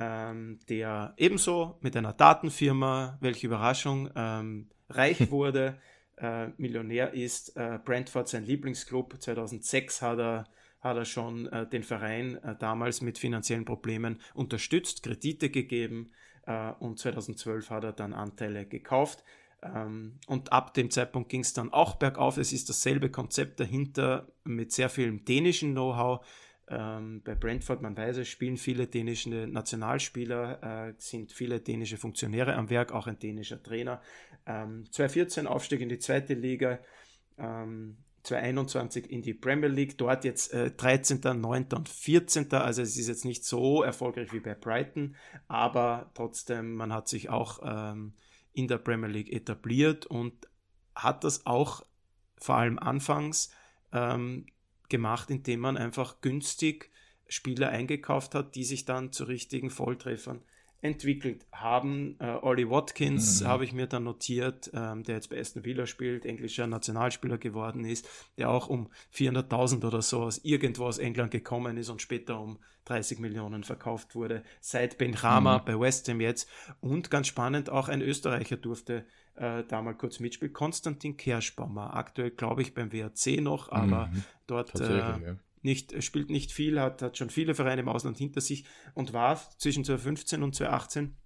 ähm, der ebenso mit einer Datenfirma, welche Überraschung, ähm, reich wurde, äh, Millionär ist. Äh, Brentford, sein Lieblingsclub, 2006 hat er, hat er schon äh, den Verein äh, damals mit finanziellen Problemen unterstützt, Kredite gegeben äh, und 2012 hat er dann Anteile gekauft. Ähm, und ab dem Zeitpunkt ging es dann auch bergauf. Es ist dasselbe Konzept dahinter mit sehr viel dänischen Know-how ähm, bei Brentford, man weiß es, spielen viele dänische Nationalspieler, äh, sind viele dänische Funktionäre am Werk, auch ein dänischer Trainer. Ähm, 2014 Aufstieg in die zweite Liga, ähm, 2021 in die Premier League, dort jetzt äh, 13., 9. und 14. Also es ist jetzt nicht so erfolgreich wie bei Brighton, aber trotzdem, man hat sich auch ähm, in der Premier League etabliert und hat das auch vor allem anfangs ähm, gemacht, indem man einfach günstig Spieler eingekauft hat, die sich dann zu richtigen Volltreffern entwickelt haben. Äh, Ollie Watkins mhm. habe ich mir dann notiert, ähm, der jetzt bei Aston Villa spielt, englischer Nationalspieler geworden ist, der auch um 400.000 oder so aus irgendwo aus England gekommen ist und später um 30 Millionen verkauft wurde. Seit Benrama mhm. bei West Ham jetzt und ganz spannend, auch ein Österreicher durfte äh, da mal kurz mitspielt, Konstantin Kerschbaumer, aktuell glaube ich beim WRC noch, aber mhm. dort äh, ja. nicht, spielt nicht viel, hat, hat schon viele Vereine im Ausland hinter sich und war zwischen 2015 und 2018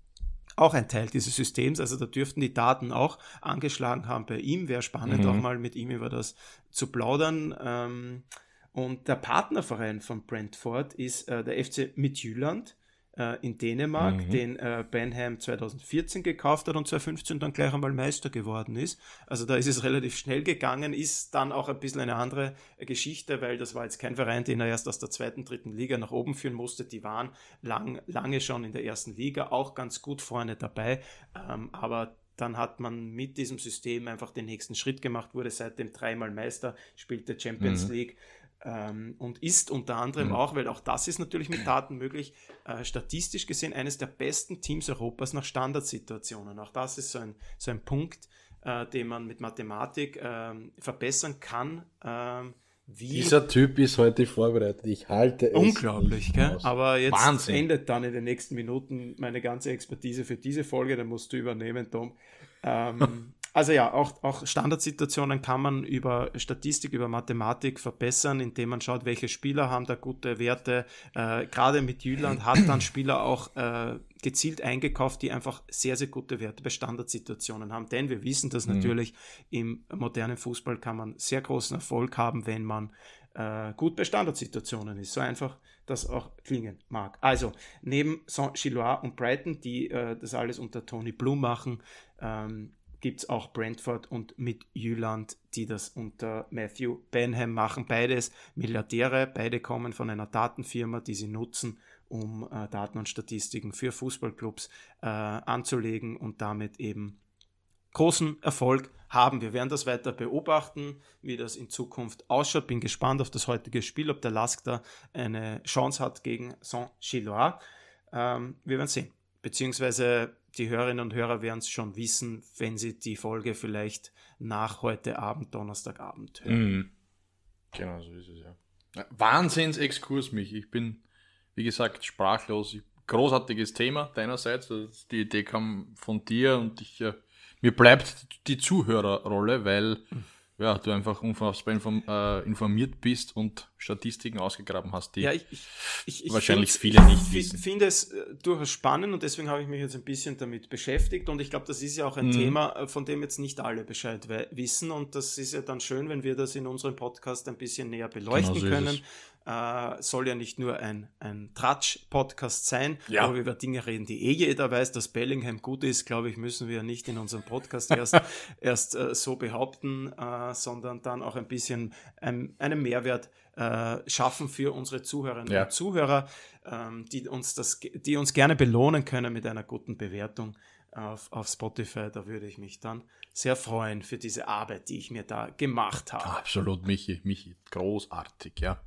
auch ein Teil dieses Systems. Also da dürften die Daten auch angeschlagen haben bei ihm. Wäre spannend, mhm. auch mal mit ihm über das zu plaudern. Ähm, und der Partnerverein von Brentford ist äh, der FC Midtjylland äh, in Dänemark, mhm. den äh, Benham 2014 gekauft hat und 2015 dann gleich einmal Meister geworden ist. Also da ist es relativ schnell gegangen, ist dann auch ein bisschen eine andere Geschichte, weil das war jetzt kein Verein, den er erst aus der zweiten, dritten Liga nach oben führen musste. Die waren lang, lange schon in der ersten Liga, auch ganz gut vorne dabei, ähm, aber dann hat man mit diesem System einfach den nächsten Schritt gemacht, wurde seitdem dreimal Meister, spielte Champions mhm. League ähm, und ist unter anderem mhm. auch, weil auch das ist natürlich mit Daten möglich, äh, statistisch gesehen eines der besten Teams Europas nach Standardsituationen. Auch das ist so ein, so ein Punkt, äh, den man mit Mathematik äh, verbessern kann. Ähm, Dieser Typ ist heute vorbereitet. Ich halte es. Unglaublich, gell? Aber jetzt Wahnsinn. endet dann in den nächsten Minuten meine ganze Expertise für diese Folge. Da musst du übernehmen, Tom. Ähm, Also ja, auch, auch Standardsituationen kann man über Statistik, über Mathematik verbessern, indem man schaut, welche Spieler haben da gute Werte. Äh, Gerade mit Jüland hat dann Spieler auch äh, gezielt eingekauft, die einfach sehr, sehr gute Werte bei Standardsituationen haben. Denn wir wissen, dass mhm. natürlich im modernen Fußball kann man sehr großen Erfolg haben, wenn man äh, gut bei Standardsituationen ist. So einfach das auch klingen mag. Also, neben Saint-Gillois und Brighton, die äh, das alles unter Tony Blum machen, ähm, gibt es auch Brentford und mit Jüland, die das unter Matthew Benham machen. Beides Milliardäre, beide kommen von einer Datenfirma, die sie nutzen, um äh, Daten und Statistiken für Fußballclubs äh, anzulegen und damit eben großen Erfolg haben. Wir werden das weiter beobachten, wie das in Zukunft ausschaut. Bin gespannt auf das heutige Spiel, ob der Lask da eine Chance hat gegen Saint-Gillois. Ähm, wir werden sehen. Beziehungsweise die Hörerinnen und Hörer werden es schon wissen, wenn sie die Folge vielleicht nach heute Abend, Donnerstagabend hören. Mhm. Genau, so ist es ja. Wahnsinns-Exkurs mich. Ich bin, wie gesagt, sprachlos. Großartiges Thema deinerseits. Die Idee kam von dir und ich, äh, mir bleibt die Zuhörerrolle, weil mhm ja, du einfach unfassbar äh, informiert bist und Statistiken ausgegraben hast, die ja, ich, ich, ich, wahrscheinlich viele nicht wissen. Ich finde es äh, durchaus spannend und deswegen habe ich mich jetzt ein bisschen damit beschäftigt und ich glaube, das ist ja auch ein mhm. Thema, äh, von dem jetzt nicht alle Bescheid wissen und das ist ja dann schön, wenn wir das in unserem Podcast ein bisschen näher beleuchten genau so können äh, soll ja nicht nur ein, ein Tratsch-Podcast sein, ja. wo wir über Dinge reden, die eh jeder weiß, dass Bellingham gut ist, glaube ich, müssen wir nicht in unserem Podcast erst, erst äh, so behaupten, äh, sondern dann auch ein bisschen ähm, einen Mehrwert äh, schaffen für unsere Zuhörerinnen ja. und Zuhörer, ähm, die, uns das, die uns gerne belohnen können mit einer guten Bewertung auf, auf Spotify. Da würde ich mich dann sehr freuen für diese Arbeit, die ich mir da gemacht habe. Absolut, Michi, Michi, großartig, ja.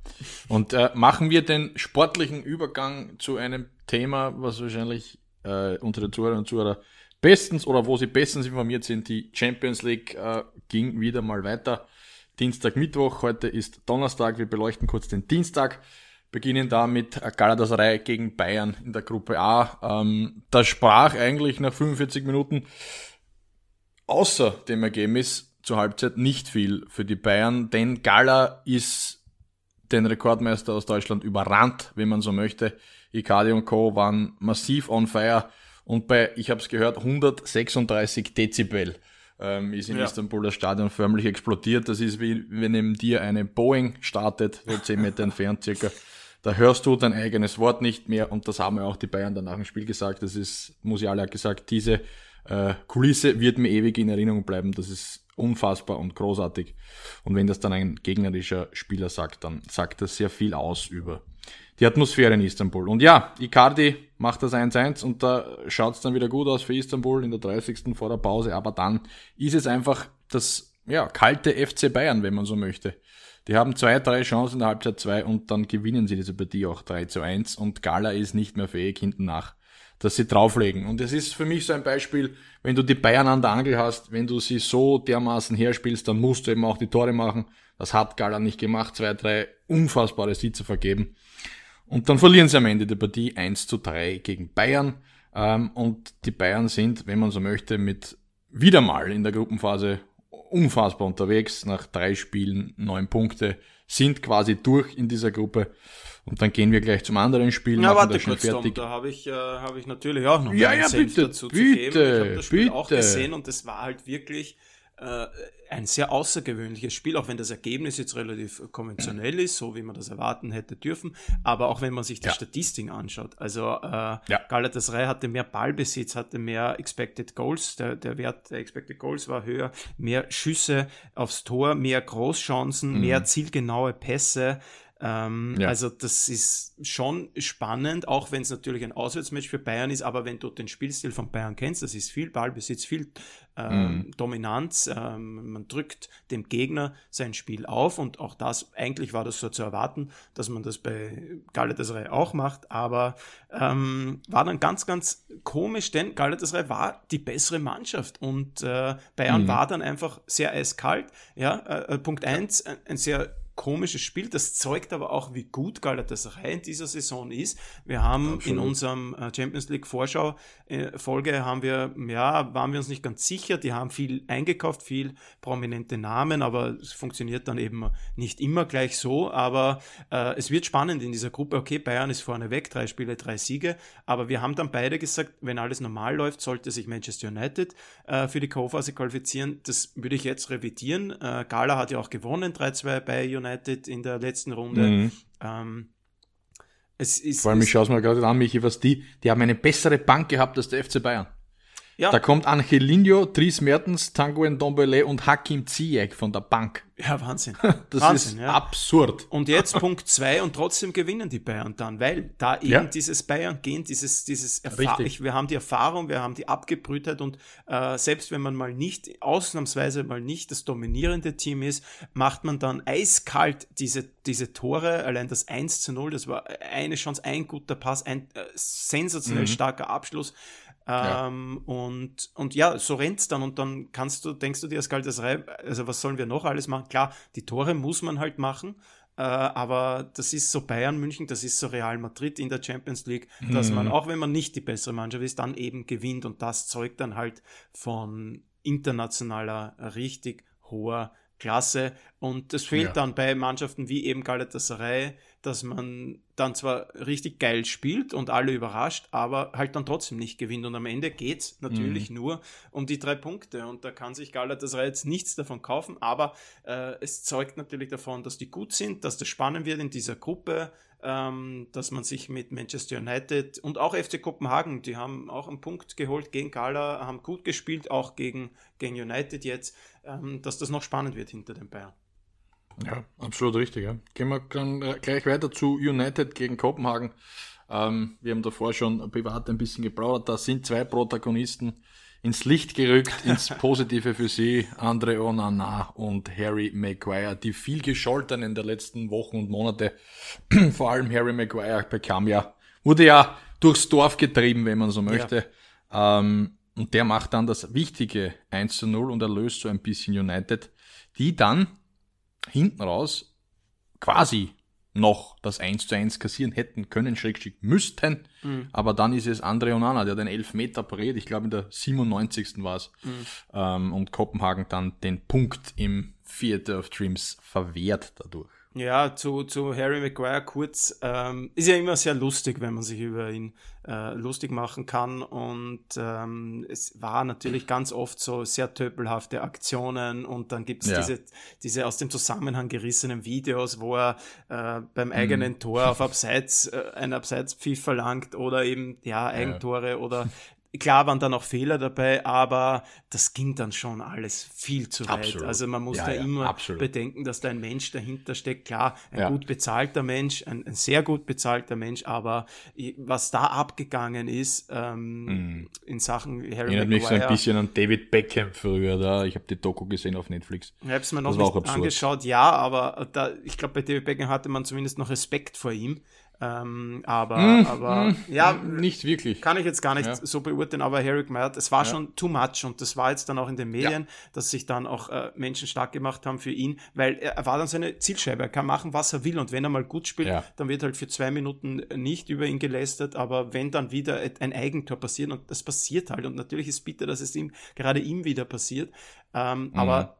Und äh, machen wir den sportlichen Übergang zu einem Thema, was wahrscheinlich äh, unter den Zuhörern und Zuhörern bestens oder wo sie bestens informiert sind. Die Champions League äh, ging wieder mal weiter. Dienstag, Mittwoch, heute ist Donnerstag. Wir beleuchten kurz den Dienstag beginnen da mit Galatasaray gegen Bayern in der Gruppe A. Ähm, da sprach eigentlich nach 45 Minuten außer dem Ergebnis zur Halbzeit nicht viel für die Bayern, denn Gala ist den Rekordmeister aus Deutschland überrannt, wenn man so möchte. Icardi und Co. waren massiv on fire und bei, ich habe es gehört, 136 Dezibel ähm, ist in ja. Istanbul das Stadion förmlich explodiert. Das ist wie wenn neben dir eine Boeing startet, so 10 Meter entfernt circa. Da hörst du dein eigenes Wort nicht mehr und das haben ja auch die Bayern danach im Spiel gesagt. Das ist, Musiala hat gesagt, diese äh, Kulisse wird mir ewig in Erinnerung bleiben. Das ist unfassbar und großartig. Und wenn das dann ein gegnerischer Spieler sagt, dann sagt das sehr viel aus über die Atmosphäre in Istanbul. Und ja, Icardi macht das 1-1 und da schaut es dann wieder gut aus für Istanbul in der 30. vor der Pause. Aber dann ist es einfach das ja, kalte FC Bayern, wenn man so möchte. Die haben zwei, drei Chancen in der Halbzeit zwei und dann gewinnen sie diese Partie auch 3 zu 1 und Gala ist nicht mehr fähig hinten nach, dass sie drauflegen. Und es ist für mich so ein Beispiel, wenn du die Bayern an der Angel hast, wenn du sie so dermaßen herspielst, dann musst du eben auch die Tore machen. Das hat Gala nicht gemacht, zwei, drei unfassbare Sitze vergeben. Und dann verlieren sie am Ende der Partie 1 zu 3 gegen Bayern. Ähm, und die Bayern sind, wenn man so möchte, mit wieder mal in der Gruppenphase unfassbar unterwegs. Nach drei Spielen neun Punkte sind quasi durch in dieser Gruppe. Und dann gehen wir gleich zum anderen Spiel. Ja, warte kurz, fertig. Tom, da habe ich, äh, hab ich natürlich auch noch ja, ja, bitte, dazu bitte, zu geben. Ich habe das Spiel bitte. auch gesehen und es war halt wirklich äh, ein sehr außergewöhnliches Spiel, auch wenn das Ergebnis jetzt relativ konventionell ist, so wie man das erwarten hätte dürfen. Aber auch wenn man sich die ja. Statistiken anschaut. Also äh, ja. Galatasaray hatte mehr Ballbesitz, hatte mehr Expected Goals. Der, der Wert der Expected Goals war höher. Mehr Schüsse aufs Tor, mehr Großchancen, mhm. mehr zielgenaue Pässe. Ähm, ja. Also das ist schon spannend, auch wenn es natürlich ein Auswärtsmatch für Bayern ist, aber wenn du den Spielstil von Bayern kennst, das ist viel Ballbesitz, viel ähm, mhm. Dominanz, ähm, man drückt dem Gegner sein Spiel auf und auch das, eigentlich war das so zu erwarten, dass man das bei Galatasaray auch macht, aber ähm, war dann ganz, ganz komisch, denn Galatasaray war die bessere Mannschaft und äh, Bayern mhm. war dann einfach sehr eiskalt, ja, äh, äh Punkt eins, ein, ein sehr komisches Spiel. Das zeugt aber auch, wie gut Galatasaray in dieser Saison ist. Wir haben Absolut. in unserem äh, Champions League Vorschau äh, Folge haben wir, ja, waren wir uns nicht ganz sicher. Die haben viel eingekauft, viel prominente Namen, aber es funktioniert dann eben nicht immer gleich so. Aber äh, es wird spannend in dieser Gruppe. Okay, Bayern ist vorne weg, drei Spiele, drei Siege. Aber wir haben dann beide gesagt, wenn alles normal läuft, sollte sich Manchester United äh, für die Co-Phase qualifizieren. Das würde ich jetzt revidieren. Äh, Gala hat ja auch gewonnen, 3-2 bei United. United in der letzten Runde. Mhm. Ähm, es ist, Vor allem, ich schaue es mir gerade an, Michi, was die, die haben eine bessere Bank gehabt als der FC Bayern. Ja. Da kommt Angelino, Dries Mertens, Tango Ndombele und Hakim Ziyech von der Bank. Ja, Wahnsinn. Das Wahnsinn, ist ja. absurd. Und jetzt Punkt zwei und trotzdem gewinnen die Bayern dann, weil da eben ja. dieses Bayern gehen, dieses, dieses Erfahrung, wir haben die Erfahrung, wir haben die Abgebrühtheit und äh, selbst wenn man mal nicht, ausnahmsweise mal nicht das dominierende Team ist, macht man dann eiskalt diese, diese Tore, allein das 1 zu 0, das war eine Chance, ein guter Pass, ein äh, sensationell mhm. starker Abschluss. Ähm, ja. Und, und ja, so rennt's dann und dann kannst du, denkst du dir als Galatasaray, also was sollen wir noch alles machen? Klar, die Tore muss man halt machen, äh, aber das ist so Bayern München, das ist so Real Madrid in der Champions League, mhm. dass man, auch wenn man nicht die bessere Mannschaft ist, dann eben gewinnt und das zeugt dann halt von internationaler, richtig hoher Klasse. Und das fehlt ja. dann bei Mannschaften wie eben Galatasaray, dass man dann zwar richtig geil spielt und alle überrascht, aber halt dann trotzdem nicht gewinnt. Und am Ende geht es natürlich mhm. nur um die drei Punkte. Und da kann sich Galatasaray jetzt nichts davon kaufen, aber äh, es zeugt natürlich davon, dass die gut sind, dass das spannend wird in dieser Gruppe, ähm, dass man sich mit Manchester United und auch FC Kopenhagen, die haben auch einen Punkt geholt gegen Gala, haben gut gespielt, auch gegen, gegen United jetzt, ähm, dass das noch spannend wird hinter den Bayern. Ja, absolut richtig. Ja. Gehen wir dann äh, gleich weiter zu United gegen Kopenhagen. Ähm, wir haben davor schon privat ein bisschen geplaudert. Da sind zwei Protagonisten ins Licht gerückt, ins Positive für sie. Andre Onana und Harry Maguire, die viel gescholtern in der letzten Wochen und Monate. Vor allem Harry Maguire bekam ja, wurde ja durchs Dorf getrieben, wenn man so möchte. Ja. Ähm, und der macht dann das wichtige 1 zu 0 und erlöst so ein bisschen United, die dann hinten raus quasi noch das 1 zu 1 kassieren hätten können, Schrägstrich müssten. Mhm. Aber dann ist es Andre Onana, der den Elfmeter pariert, ich glaube in der 97. war es, mhm. ähm, und Kopenhagen dann den Punkt im Theater of Dreams verwehrt dadurch. Ja, zu, zu Harry Maguire kurz. Ähm, ist ja immer sehr lustig, wenn man sich über ihn äh, lustig machen kann. Und ähm, es war natürlich ganz oft so sehr töpelhafte Aktionen und dann gibt es ja. diese, diese aus dem Zusammenhang gerissenen Videos, wo er äh, beim eigenen mhm. Tor auf Abseits äh, ein Abseitspfiff verlangt oder eben ja Eigentore ja. oder Klar waren da noch Fehler dabei, aber das ging dann schon alles viel zu weit. Absolut. Also man muss ja, da ja, immer absolut. bedenken, dass da ein Mensch dahinter steckt. Klar, ein ja. gut bezahlter Mensch, ein, ein, sehr gut bezahlter Mensch, aber was da abgegangen ist ähm, mm. in Sachen Harry Erinnert mich so ein bisschen an David Beckham früher. Da. Ich habe die Doku gesehen auf Netflix. Ich habe es mir noch nicht angeschaut, ja, aber da, ich glaube, bei David Beckham hatte man zumindest noch Respekt vor ihm. Ähm, aber, mm, aber mm, ja, nicht wirklich. Kann ich jetzt gar nicht ja. so beurteilen, aber Harry Mayer, es war ja. schon too much und das war jetzt dann auch in den Medien, ja. dass sich dann auch äh, Menschen stark gemacht haben für ihn, weil er, er, war dann seine Zielscheibe. Er kann machen, was er will und wenn er mal gut spielt, dann wird halt für zwei Minuten nicht über ihn gelästert, aber wenn dann wieder ein Eigentor passiert und das passiert halt und natürlich ist bitter, dass es ihm gerade ihm wieder passiert, ähm, mhm. aber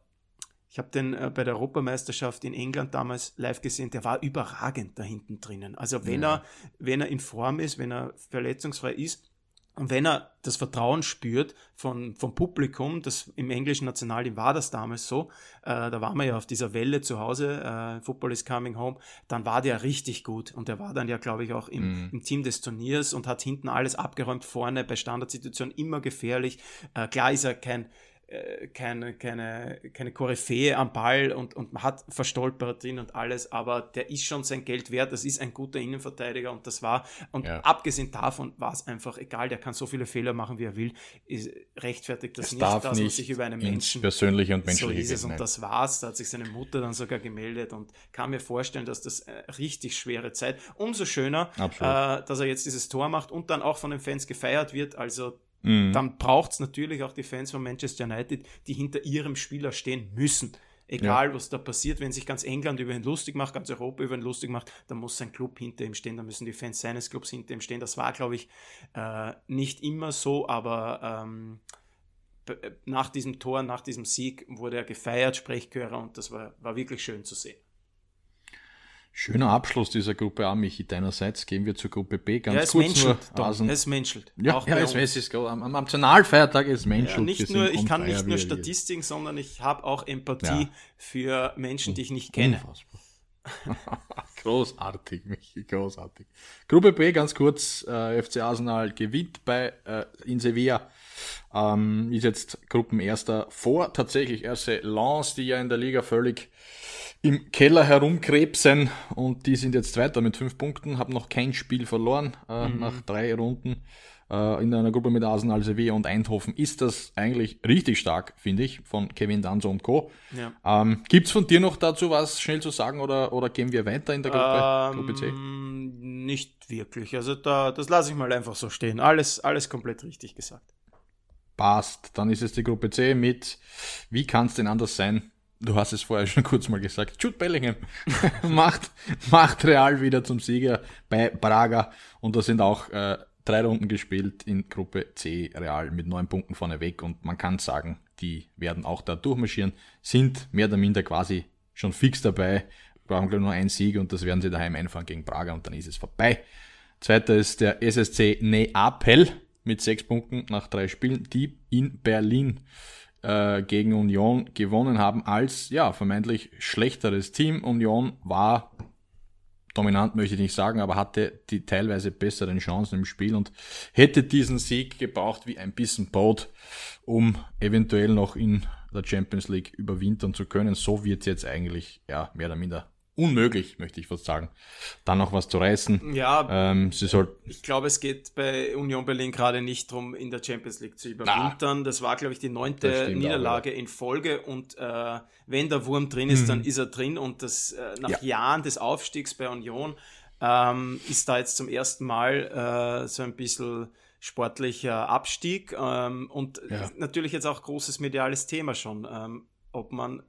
ich habe den äh, bei der Europameisterschaft in England damals live gesehen, der war überragend da hinten drinnen. Also wenn ja. er, wenn er in Form ist, wenn er verletzungsfrei ist und wenn er das Vertrauen spürt von, vom Publikum, das im englischen Nationalteam war das damals so, äh, da waren wir ja auf dieser Welle zu Hause, äh, Football is coming home, dann war der richtig gut und der war dann ja, glaube ich, auch im, mhm. im, Team des Turniers und hat hinten alles abgeräumt, vorne bei Standardsituationen immer gefährlich. Äh, klar ist er kein keine, keine, keine Koryphäe am Ball und, und man hat verstolpert drin und alles, aber der ist schon sein Geld wert, das ist ein guter Innenverteidiger und das war, und ja. abgesehen davon war es einfach egal, der kann so viele Fehler machen, wie er will, ist, rechtfertigt das es nicht, dass nicht man sich über einen Menschen persönliche und menschliche so ist es. und das war's, da hat sich seine Mutter dann sogar gemeldet und kann mir vorstellen, dass das äh, richtig schwere Zeit, umso schöner, äh, dass er jetzt dieses Tor macht und dann auch von den Fans gefeiert wird, also Mhm. Dann braucht es natürlich auch die Fans von Manchester United, die hinter ihrem Spieler stehen müssen. Egal, ja. was da passiert, wenn sich ganz England über ihn lustig macht, ganz Europa über ihn lustig macht, dann muss sein Club hinter ihm stehen, dann müssen die Fans seines Clubs hinter ihm stehen. Das war, glaube ich, äh, nicht immer so, aber ähm, nach diesem Tor, nach diesem Sieg wurde er gefeiert, Sprechchöre, und das war, war wirklich schön zu sehen. Schöner Abschluss dieser Gruppe A, Michi. Deinerseits gehen wir zur Gruppe B. Ganz ja, es kurz menschelt, nur. Es menschelt. Ja, ja es, es ist am, am Nationalfeiertag ist menschelt. Ja, nicht nur, ich kann nicht nur Statistiken, sondern ich habe auch Empathie ja. für Menschen, die ich nicht kenne. Großartig, Michi, großartig. Gruppe B, ganz kurz, äh, FC Arsenal gewinnt bei äh, in Sevilla. Ähm, ist jetzt Gruppenerster vor tatsächlich RC Lens, die ja in der Liga völlig im Keller herumkrebsen und die sind jetzt Zweiter mit fünf Punkten, haben noch kein Spiel verloren äh, mhm. nach drei Runden. Äh, in einer Gruppe mit Arsenal, Sevilla und Eindhoven ist das eigentlich richtig stark, finde ich, von Kevin Danzo und Co. Ja. Ähm, Gibt es von dir noch dazu was schnell zu sagen oder, oder gehen wir weiter in der Gruppe, ähm, Gruppe C? Nicht wirklich. Also da, das lasse ich mal einfach so stehen. Alles, alles komplett richtig gesagt. Passt. Dann ist es die Gruppe C mit, wie kann es denn anders sein? Du hast es vorher schon kurz mal gesagt. Jude Bellingham macht, macht Real wieder zum Sieger bei Braga. Und da sind auch äh, drei Runden gespielt in Gruppe C Real mit neun Punkten vorne weg und man kann sagen, die werden auch da durchmarschieren, sind mehr oder minder quasi schon fix dabei, brauchen gleich nur einen Sieg und das werden sie daheim einfahren gegen Prager und dann ist es vorbei. Zweiter ist der SSC Neapel mit sechs Punkten nach drei Spielen, die in Berlin äh, gegen Union gewonnen haben als ja vermeintlich schlechteres Team. Union war dominant möchte ich nicht sagen, aber hatte die teilweise besseren Chancen im Spiel und hätte diesen Sieg gebraucht wie ein bisschen Boot, um eventuell noch in der Champions League überwintern zu können. So wird es jetzt eigentlich ja mehr oder minder unmöglich, möchte ich fast sagen, dann noch was zu reißen. Ja, ähm, sie soll ich glaube, es geht bei Union Berlin gerade nicht darum, in der Champions League zu überwintern. Na, das war, glaube ich, die neunte Niederlage auch, in Folge und äh, wenn der Wurm drin ist, mhm. dann ist er drin und das äh, nach ja. Jahren des Aufstiegs bei Union ähm, ist da jetzt zum ersten Mal äh, so ein bisschen sportlicher Abstieg ähm, und ja. natürlich jetzt auch großes mediales Thema schon, ähm, ob man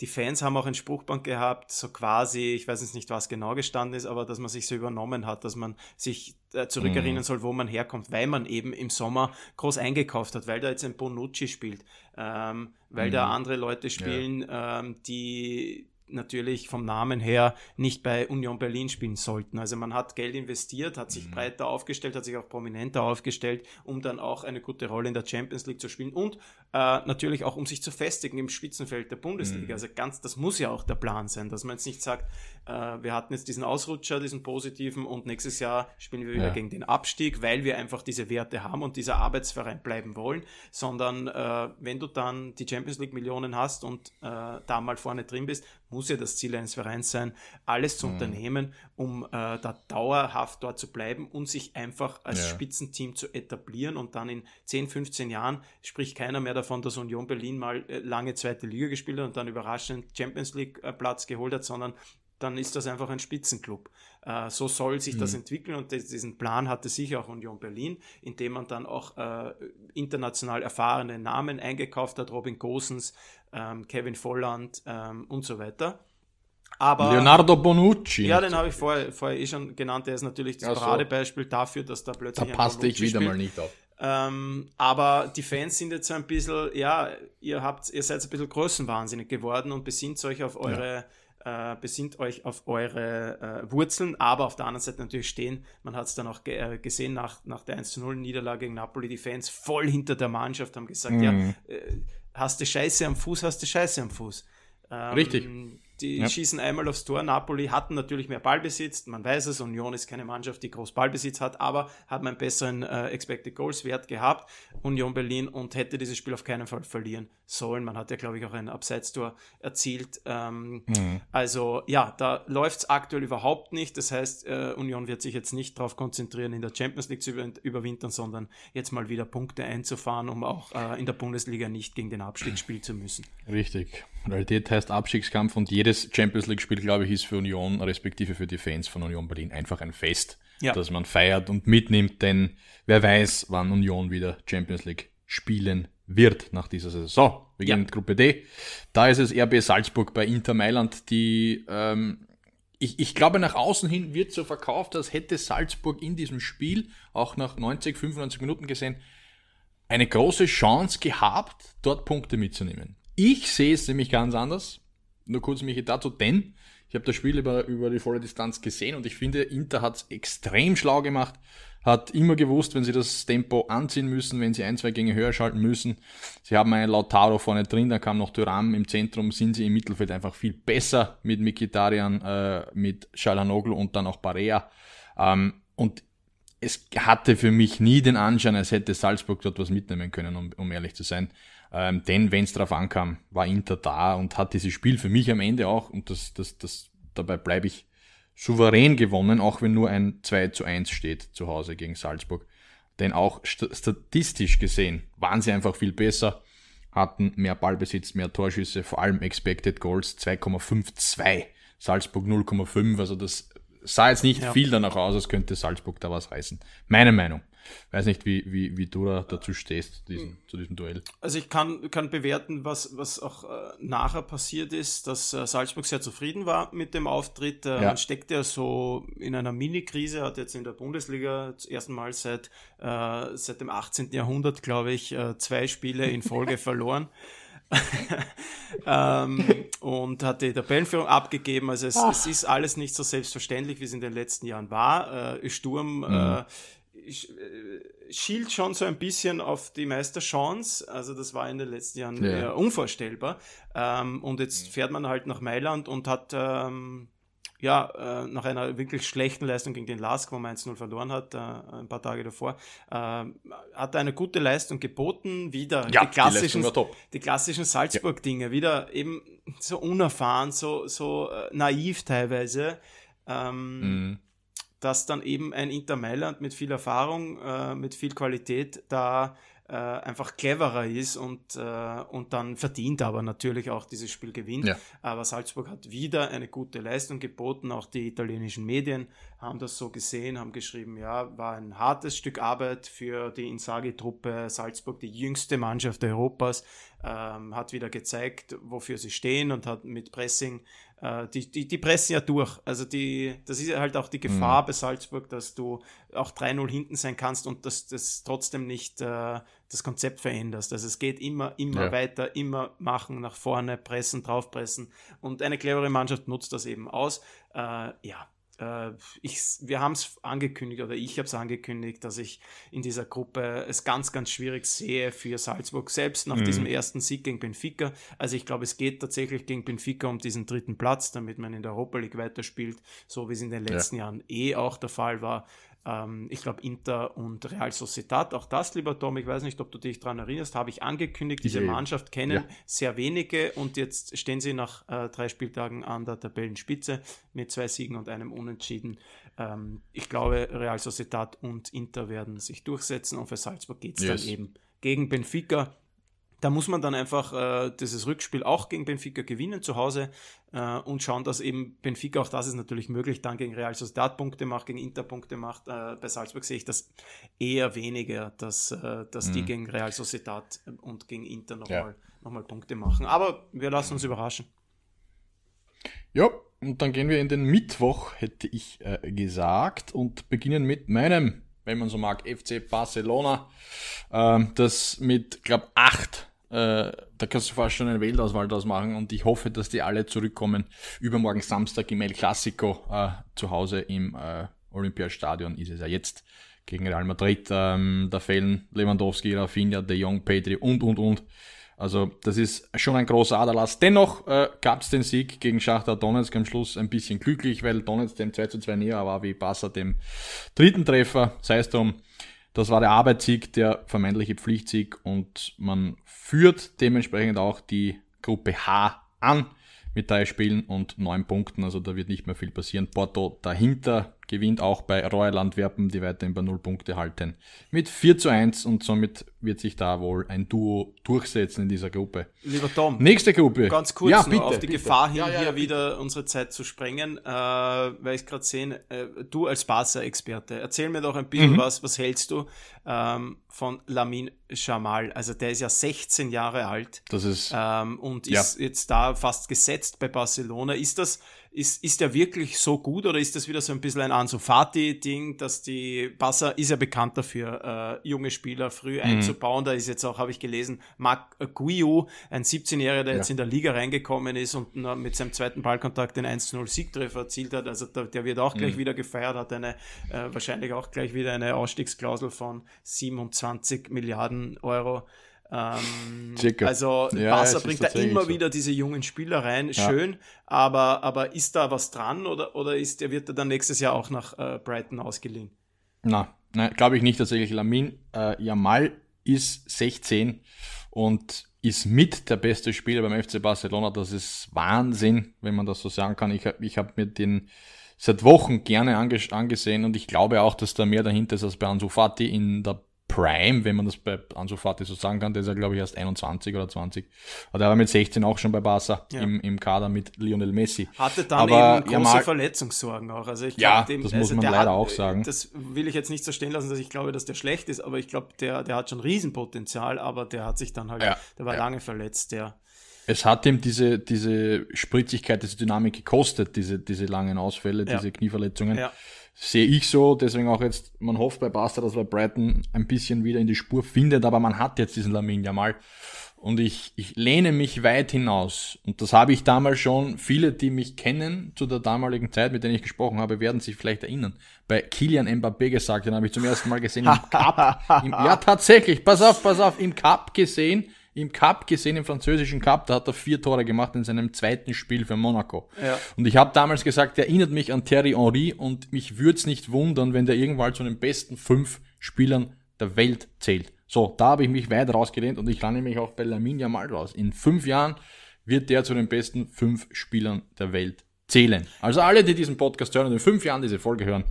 die Fans haben auch ein Spruchband gehabt, so quasi, ich weiß jetzt nicht, was genau gestanden ist, aber dass man sich so übernommen hat, dass man sich äh, zurückerinnern mm. soll, wo man herkommt, weil man eben im Sommer groß eingekauft hat, weil da jetzt ein Bonucci spielt, ähm, weil mm. da mhm. andere Leute spielen, ja. ähm, die natürlich vom Namen her nicht bei Union Berlin spielen sollten. Also man hat Geld investiert, hat sich mhm. breiter aufgestellt, hat sich auch prominenter aufgestellt, um dann auch eine gute Rolle in der Champions League zu spielen und äh, natürlich auch um sich zu festigen im Spitzenfeld der Bundesliga. Mhm. Also ganz, das muss ja auch der Plan sein, dass man jetzt nicht sagt, wir hatten jetzt diesen Ausrutscher, diesen positiven und nächstes Jahr spielen wir wieder ja. gegen den Abstieg, weil wir einfach diese Werte haben und dieser Arbeitsverein bleiben wollen, sondern äh, wenn du dann die Champions League Millionen hast und äh, da mal vorne drin bist, muss ja das Ziel eines Vereins sein, alles zu mhm. unternehmen, um äh, da dauerhaft dort zu bleiben und sich einfach als ja. Spitzenteam zu etablieren und dann in 10, 15 Jahren spricht keiner mehr davon, dass Union Berlin mal äh, lange zweite Liga gespielt hat und dann überraschend Champions League äh, Platz geholt hat, sondern dann ist das einfach ein Spitzenclub. Äh, so soll sich mhm. das entwickeln und diesen Plan hatte sicher auch Union Berlin, indem man dann auch äh, international erfahrene Namen eingekauft hat, Robin Gosens, ähm, Kevin Volland ähm, und so weiter. Aber, Leonardo Bonucci. Ja, den habe ich vorher, vorher eh schon genannt. Der ist natürlich das ja, Paradebeispiel dafür, dass da plötzlich. Da passte ich wieder spielt. mal nicht auf. Ähm, aber die Fans sind jetzt so ein bisschen, ja, ihr habt, ihr seid ein bisschen größenwahnsinnig geworden und besinnt euch auf eure ja äh, besinnt euch auf eure äh, Wurzeln, aber auf der anderen Seite natürlich stehen, man hat es dann auch ge äh, gesehen nach, nach der 1-0-Niederlage gegen Napoli, die Fans voll hinter der Mannschaft haben gesagt, mhm. ja, äh, hast du Scheiße am Fuß, hast du Scheiße am Fuß. Ähm, Richtig. Die ja. schießen einmal aufs Tor. Napoli hatten natürlich mehr Ballbesitz. Man weiß es, Union ist keine Mannschaft, die groß Ballbesitz hat, aber hat einen besseren äh, Expected Goals Wert gehabt. Union Berlin und hätte dieses Spiel auf keinen Fall verlieren sollen. Man hat ja, glaube ich, auch ein Abseitstor erzielt. Ähm, mhm. Also ja, da läuft es aktuell überhaupt nicht. Das heißt, äh, Union wird sich jetzt nicht darauf konzentrieren, in der Champions League zu über überwintern, sondern jetzt mal wieder Punkte einzufahren, um auch äh, in der Bundesliga nicht gegen den Abstieg spielen zu müssen. Richtig. Realität heißt Abstiegskampf und jedes Champions League-Spiel, glaube ich, ist für Union, respektive für die Fans von Union Berlin, einfach ein Fest, ja. das man feiert und mitnimmt, denn wer weiß, wann Union wieder Champions League spielen wird nach dieser Saison. So, wir gehen ja. in Gruppe D. Da ist es RB Salzburg bei Inter Mailand, die, ähm, ich, ich glaube, nach außen hin wird so verkauft, als hätte Salzburg in diesem Spiel, auch nach 90, 95 Minuten gesehen, eine große Chance gehabt, dort Punkte mitzunehmen. Ich sehe es nämlich ganz anders. Nur kurz mich dazu, denn ich habe das Spiel über, über die volle Distanz gesehen und ich finde, Inter hat es extrem schlau gemacht hat immer gewusst, wenn sie das Tempo anziehen müssen, wenn sie ein, zwei Gänge höher schalten müssen. Sie haben einen Lautaro vorne drin, dann kam noch Thuram im Zentrum, sind sie im Mittelfeld einfach viel besser mit Mikitarian, äh, mit Shalanoglu und dann auch Barea. Ähm, und es hatte für mich nie den Anschein, als hätte Salzburg dort was mitnehmen können, um, um ehrlich zu sein. Ähm, denn wenn es darauf ankam, war Inter da und hat dieses Spiel für mich am Ende auch, und das, das, das, dabei bleibe ich souverän gewonnen, auch wenn nur ein 2 zu 1 steht zu Hause gegen Salzburg. Denn auch st statistisch gesehen waren sie einfach viel besser, hatten mehr Ballbesitz, mehr Torschüsse, vor allem Expected Goals 2,52, Salzburg 0,5, also das sah jetzt nicht ja. viel danach aus, als könnte Salzburg da was reißen. Meine Meinung. Weiß nicht, wie, wie, wie du da dazu stehst, zu diesem, zu diesem Duell. Also ich kann, kann bewerten, was, was auch äh, nachher passiert ist, dass äh, Salzburg sehr zufrieden war mit dem Auftritt. Äh, ja. Man steckt ja so in einer Mini-Krise, hat jetzt in der Bundesliga das erste Mal seit, äh, seit dem 18. Jahrhundert, glaube ich, äh, zwei Spiele in Folge verloren. ähm, und hat die Tabellenführung abgegeben. Also es, es, ist alles nicht so selbstverständlich, wie es in den letzten Jahren war. Äh, Sturm mhm. äh, schielt schon so ein bisschen auf die Meisterchance. Also das war in den letzten Jahren ja. unvorstellbar. Ähm, und jetzt fährt man halt nach Mailand und hat ähm, ja, äh, nach einer wirklich schlechten Leistung gegen den Lask, wo man 1-0 verloren hat, äh, ein paar Tage davor, äh, hat eine gute Leistung geboten, wieder ja, die klassischen, die, die klassischen Salzburg-Dinge, ja. wieder eben so unerfahren, so, so äh, naiv teilweise. Ähm, mhm dass dann eben ein Inter Mailand mit viel Erfahrung, äh, mit viel Qualität da äh, einfach cleverer ist und, äh, und dann verdient aber natürlich auch dieses Spiel gewinnt. Ja. Aber Salzburg hat wieder eine gute Leistung geboten. Auch die italienischen Medien haben das so gesehen, haben geschrieben, ja, war ein hartes Stück Arbeit für die Insagi-Truppe Salzburg, die jüngste Mannschaft Europas, ähm, hat wieder gezeigt, wofür sie stehen und hat mit Pressing die, die, die pressen ja durch. Also die, das ist halt auch die Gefahr mhm. bei Salzburg, dass du auch 3-0 hinten sein kannst und dass das trotzdem nicht äh, das Konzept veränderst. Also es geht immer, immer ja. weiter, immer machen, nach vorne, pressen, draufpressen. Und eine clevere Mannschaft nutzt das eben aus. Äh, ja, äh, ich, wir haben es angekündigt oder ich habe es angekündigt, dass ich in dieser Gruppe es ganz, ganz schwierig sehe für Salzburg, selbst nach mhm. diesem ersten Sieg gegen Benfica. Also ich glaube, es geht tatsächlich gegen Benfica um diesen dritten Platz, damit man in der Europa League weiterspielt, so wie es in den letzten ja. Jahren eh auch der Fall war ähm, ich glaube, Inter und Real Sociedad. Auch das, lieber Tom, ich weiß nicht, ob du dich daran erinnerst, habe ich angekündigt. Diese Mannschaft kennen ja. sehr wenige und jetzt stehen sie nach äh, drei Spieltagen an der Tabellenspitze mit zwei Siegen und einem Unentschieden. Ähm, ich glaube, Real Sociedad und Inter werden sich durchsetzen und für Salzburg geht es yes. dann eben gegen Benfica da muss man dann einfach äh, dieses Rückspiel auch gegen Benfica gewinnen zu Hause äh, und schauen, dass eben Benfica, auch das ist natürlich möglich, dann gegen Real Sociedad Punkte macht, gegen Inter Punkte macht. Äh, bei Salzburg sehe ich das eher weniger, dass, äh, dass mhm. die gegen Real Sociedad und gegen Inter nochmal ja. noch Punkte machen. Aber wir lassen uns überraschen. Ja, und dann gehen wir in den Mittwoch, hätte ich äh, gesagt, und beginnen mit meinem, wenn man so mag, FC Barcelona, ähm, das mit, glaube acht äh, da kannst du fast schon eine Weltauswahl draus machen und ich hoffe, dass die alle zurückkommen. Übermorgen Samstag im El Clasico äh, zu Hause im äh, Olympiastadion ist es ja jetzt gegen Real Madrid. Ähm, da fehlen Lewandowski, Rafinha, De Jong, Pedri und, und, und. Also das ist schon ein großer Aderlass. Dennoch äh, gab es den Sieg gegen Schachter Donetsk am Schluss ein bisschen glücklich, weil Donetsk dem 2 zu 2 näher war wie Barca dem dritten Treffer. Sei es drum, das war der Arbeitssieg, der vermeintliche Pflichtsieg und man führt dementsprechend auch die Gruppe H an mit drei Spielen und neun Punkten. Also da wird nicht mehr viel passieren. Porto dahinter gewinnt auch bei Royal Antwerpen, die weiterhin bei null Punkte halten, mit 4 zu 1 und somit wird sich da wohl ein Duo durchsetzen in dieser Gruppe. Lieber Tom. Nächste Gruppe. Ganz kurz ja, bitte, auf die bitte. Gefahr hin, ja, ja, hier bitte. wieder unsere Zeit zu sprengen, äh, weil ich gerade sehe, äh, du als Barca-Experte, erzähl mir doch ein bisschen mhm. was, was hältst du ähm, von Lamin Jamal? Also der ist ja 16 Jahre alt. Das ist. Ähm, und ist jetzt da fast gesetzt bei Barcelona. Ist das ist, ist der wirklich so gut oder ist das wieder so ein bisschen ein Ansu Fati-Ding, dass die Barca ist ja bekannt dafür, äh, junge Spieler früh mhm. aufzubauen. Da ist jetzt auch, habe ich gelesen, Marc Guiu, ein 17-Jähriger, der ja. jetzt in der Liga reingekommen ist und mit seinem zweiten Ballkontakt den 1-0-Siegtreffer erzielt hat. Also der, der wird auch gleich mhm. wieder gefeiert, hat eine äh, wahrscheinlich auch gleich wieder eine Ausstiegsklausel von 27 Milliarden Euro. Ähm, also ja, Barca bringt da immer so. wieder diese jungen Spieler rein, schön, ja. aber, aber ist da was dran oder, oder ist, der wird er dann nächstes Jahr auch nach äh, Brighton ausgeliehen? Na, nein, glaube ich nicht tatsächlich. Lamin äh, Jamal ist 16 und ist mit der beste Spieler beim FC Barcelona. Das ist Wahnsinn, wenn man das so sagen kann. Ich, ich habe mir den seit Wochen gerne angesehen und ich glaube auch, dass da mehr dahinter ist als bei Ansu Fati in der Prime, wenn man das bei Ansu Fati so sagen kann, der ist ja glaube ich erst 21 oder 20. Aber der war mit 16 auch schon bei Barca ja. im, im Kader mit Lionel Messi. Hatte dann Aber eben große mal, Verletzungssorgen auch. Also ich ja, dem, das muss also man leider hat, auch sagen. Das will ich jetzt nicht so stehen lassen, dass ich glaube, dass der schlecht ist, aber ich glaube, der, der hat schon Riesenpotenzial, aber der hat sich dann halt, ja, der war ja. lange verletzt, der. Es hat ihm diese, diese Spritzigkeit, diese Dynamik gekostet, diese, diese langen Ausfälle, diese Knieverletzungen. Ja sehe ich so. Deswegen auch jetzt, man hofft bei Basta, dass er Brighton ein bisschen wieder in die Spur findet, aber man hat jetzt diesen Lamin ja mal. Und ich, ich lehne mich weit hinaus. Und das habe ich damals schon, viele, die mich kennen zu der damaligen Zeit, mit denen ich gesprochen habe, werden sich vielleicht erinnern. Bei Kilian Mbappé gesagt, den habe ich zum ersten Mal gesehen im Cup. Im, ja, tatsächlich, pass auf, pass auf, im Cup gesehen im Cup gesehen, im französischen Cup, da hat er vier Tore gemacht in seinem zweiten Spiel für Monaco. Ja. Und ich habe damals gesagt, der erinnert mich an Thierry Henry und mich würde es nicht wundern, wenn der irgendwann zu den besten fünf Spielern der Welt zählt. So, da habe ich mich weit rausgelehnt und ich lande mich auch bei Lamin mal raus. In fünf Jahren wird der zu den besten fünf Spielern der Welt zählen. Also alle, die diesen Podcast hören und in fünf Jahren diese Folge hören,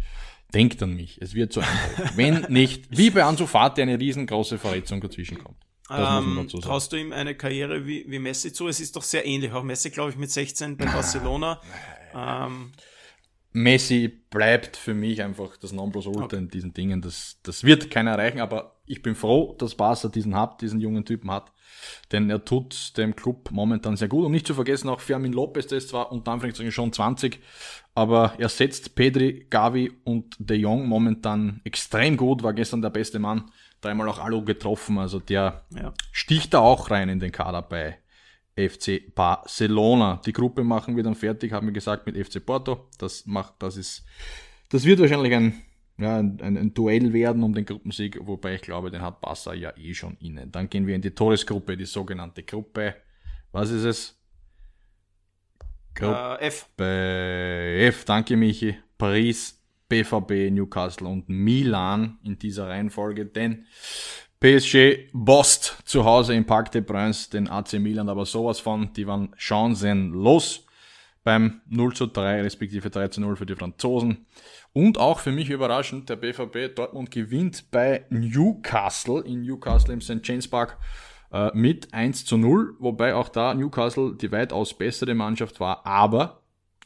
denkt an mich. Es wird so einfach. Wenn nicht, wie bei Ansu Fati eine riesengroße Verletzung dazwischen kommt. Ähm, traust du ihm eine Karriere wie, wie Messi zu? Es ist doch sehr ähnlich. Auch Messi, glaube ich, mit 16 bei Barcelona. Ähm, Messi bleibt für mich einfach das Nonplusultra okay. in diesen Dingen. Das, das wird keiner erreichen, aber ich bin froh, dass Barca diesen hat, diesen jungen Typen hat. Denn er tut dem Club momentan sehr gut. Und nicht zu vergessen, auch Firmin Lopez, der ist zwar unter Anführungszeichen schon 20, aber er setzt Pedri, Gavi und De Jong momentan extrem gut, war gestern der beste Mann dreimal auch Alu getroffen. Also der ja. sticht da auch rein in den Kader bei FC Barcelona. Die Gruppe machen wir dann fertig, haben wir gesagt, mit FC Porto. Das macht, das ist, das wird wahrscheinlich ein, ja, ein, ein, Duell werden um den Gruppensieg, wobei ich glaube, den hat Barca ja eh schon innen. Dann gehen wir in die Torresgruppe, die sogenannte Gruppe. Was ist es? Gruppe uh, F. F, danke Michi. Paris, BVB, Newcastle und Milan in dieser Reihenfolge, denn PSG bost zu Hause im Parc des Princes den AC Milan aber sowas von, die waren chancenlos beim 0 zu 3 respektive 3 zu 0 für die Franzosen. Und auch für mich überraschend, der BVB Dortmund gewinnt bei Newcastle in Newcastle im St. James Park äh, mit 1 zu 0, wobei auch da Newcastle die weitaus bessere Mannschaft war, aber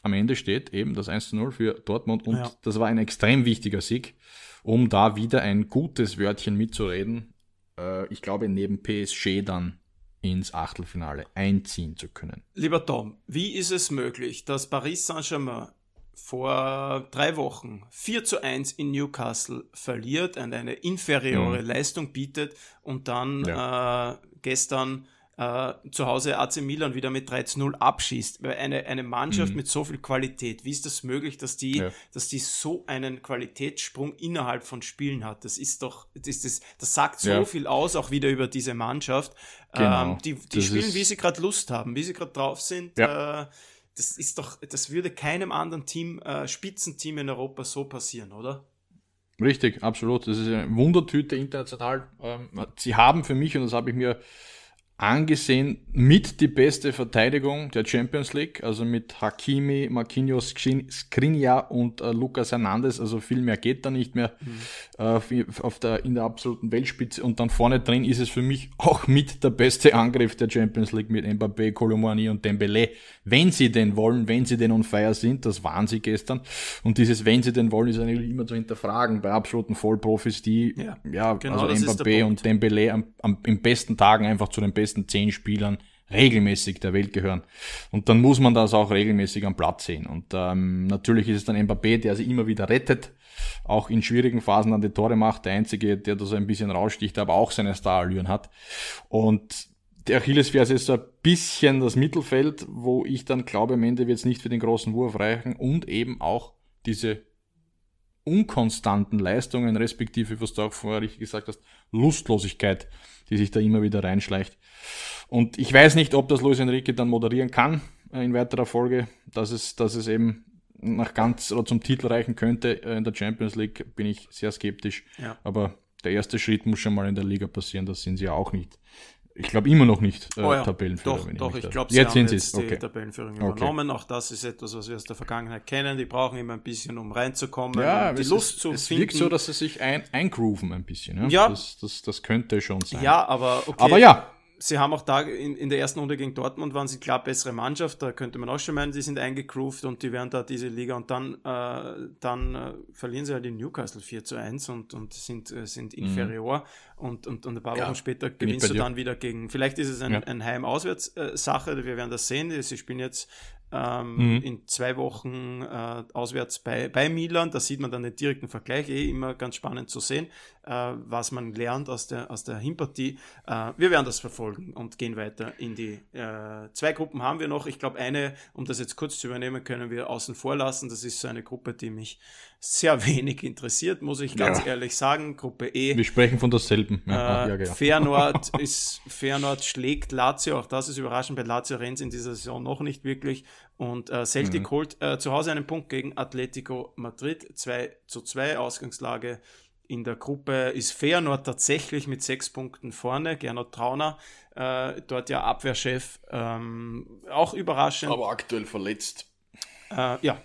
am Ende steht eben das 1 zu 0 für Dortmund und ja. das war ein extrem wichtiger Sieg, um da wieder ein gutes Wörtchen mitzureden. Äh, ich glaube, neben PSG dann ins Achtelfinale einziehen zu können. Lieber Tom, wie ist es möglich, dass Paris Saint-Germain vor drei Wochen 4 zu 1 in Newcastle verliert und eine inferiore mhm. Leistung bietet und dann ja. äh, gestern äh, zu Hause AC Milan wieder mit 3 zu 0 abschießt. Eine, eine Mannschaft mhm. mit so viel Qualität, wie ist das möglich, dass die, ja. dass die so einen Qualitätssprung innerhalb von Spielen hat? Das ist doch, das, das, das sagt so ja. viel aus, auch wieder über diese Mannschaft. Genau. Ähm, die die spielen, wie sie gerade Lust haben, wie sie gerade drauf sind. Ja. Äh, das ist doch, das würde keinem anderen Team, äh, Spitzenteam in Europa so passieren, oder? Richtig, absolut. Das ist eine Wundertüte international. Ähm, sie haben für mich, und das habe ich mir angesehen mit die beste Verteidigung der Champions League, also mit Hakimi, Marquinhos, Skriniar und äh, Lucas Hernandez, also viel mehr geht da nicht mehr mhm. äh, auf der, in der absoluten Weltspitze. Und dann vorne drin ist es für mich auch mit der beste Angriff der Champions League mit Mbappé, Colomani und Dembele, wenn sie denn wollen, wenn sie denn on fire sind, das waren sie gestern. Und dieses wenn sie denn wollen ist eigentlich immer zu hinterfragen bei absoluten Vollprofis, die ja, ja genau, also Mbappé und Dembele am, am, im besten Tagen einfach zu den besten besten zehn Spielern regelmäßig der Welt gehören. Und dann muss man das auch regelmäßig am Platz sehen. Und ähm, natürlich ist es dann Mbappé, der sich immer wieder rettet. auch in schwierigen Phasen dann die Tore macht. Der einzige, der da so ein bisschen raussticht, aber auch seine Starallüren hat. Und der Achillesferse ist so ein bisschen das Mittelfeld, wo ich dann glaube, am Ende wird es nicht für den großen Wurf reichen und eben auch diese unkonstanten Leistungen, respektive, was du auch vorher richtig gesagt hast, Lustlosigkeit, die sich da immer wieder reinschleicht. Und ich weiß nicht, ob das Luis Enrique dann moderieren kann äh, in weiterer Folge, dass es, dass es eben nach ganz oder zum Titel reichen könnte äh, in der Champions League, bin ich sehr skeptisch. Ja. Aber der erste Schritt muss schon mal in der Liga passieren, das sind sie ja auch nicht. Ich glaube immer noch nicht äh, oh ja, Tabellenführer. Doch, doch ich, ich glaube, sie jetzt haben sind jetzt die okay. Tabellenführung übernommen. Okay. Auch das ist etwas, was wir aus der Vergangenheit kennen. Die brauchen immer ein bisschen, um reinzukommen, ja, um die Lust ist, zu es finden. Es wirkt so, dass sie sich ein, eingrooven ein bisschen. Ja, ja. Das, das, das könnte schon sein. Ja, aber okay. Aber ja, sie haben auch da in, in, der ersten Runde gegen Dortmund waren sie klar bessere Mannschaft. Da könnte man auch schon meinen, sie sind eingegroovt und die werden da diese Liga und dann, äh, dann äh, verlieren sie halt in Newcastle 4 zu 1 und, und sind, äh, sind mhm. inferior. Mhm. Und, und, und ein paar Wochen ja, später gewinnst du dann wieder gegen. Vielleicht ist es ein, ja. ein Heim-Auswärts-Sache, wir werden das sehen. Sie spielen jetzt ähm, mhm. in zwei Wochen äh, auswärts bei, bei Milan. Da sieht man dann den direkten Vergleich, eh immer ganz spannend zu sehen, was man lernt aus der, aus der Hinpartie. Äh, wir werden das verfolgen und gehen weiter in die äh, zwei Gruppen haben wir noch. Ich glaube, eine, um das jetzt kurz zu übernehmen, können wir außen vor lassen. Das ist so eine Gruppe, die mich sehr wenig interessiert, muss ich ganz ja. ehrlich sagen. Gruppe E. Wir sprechen von derselben. Ja, äh, ja, ja. Feyenoord, ist, Feyenoord schlägt Lazio, auch das ist überraschend, bei Lazio rennt in dieser Saison noch nicht wirklich. Und äh, Celtic mhm. holt äh, zu Hause einen Punkt gegen Atletico Madrid, 2 zu 2 Ausgangslage. In der Gruppe ist Feyenoord tatsächlich mit sechs Punkten vorne. Gernot Trauner, äh, dort ja Abwehrchef, ähm, auch überraschend. Aber aktuell verletzt. Äh, ja,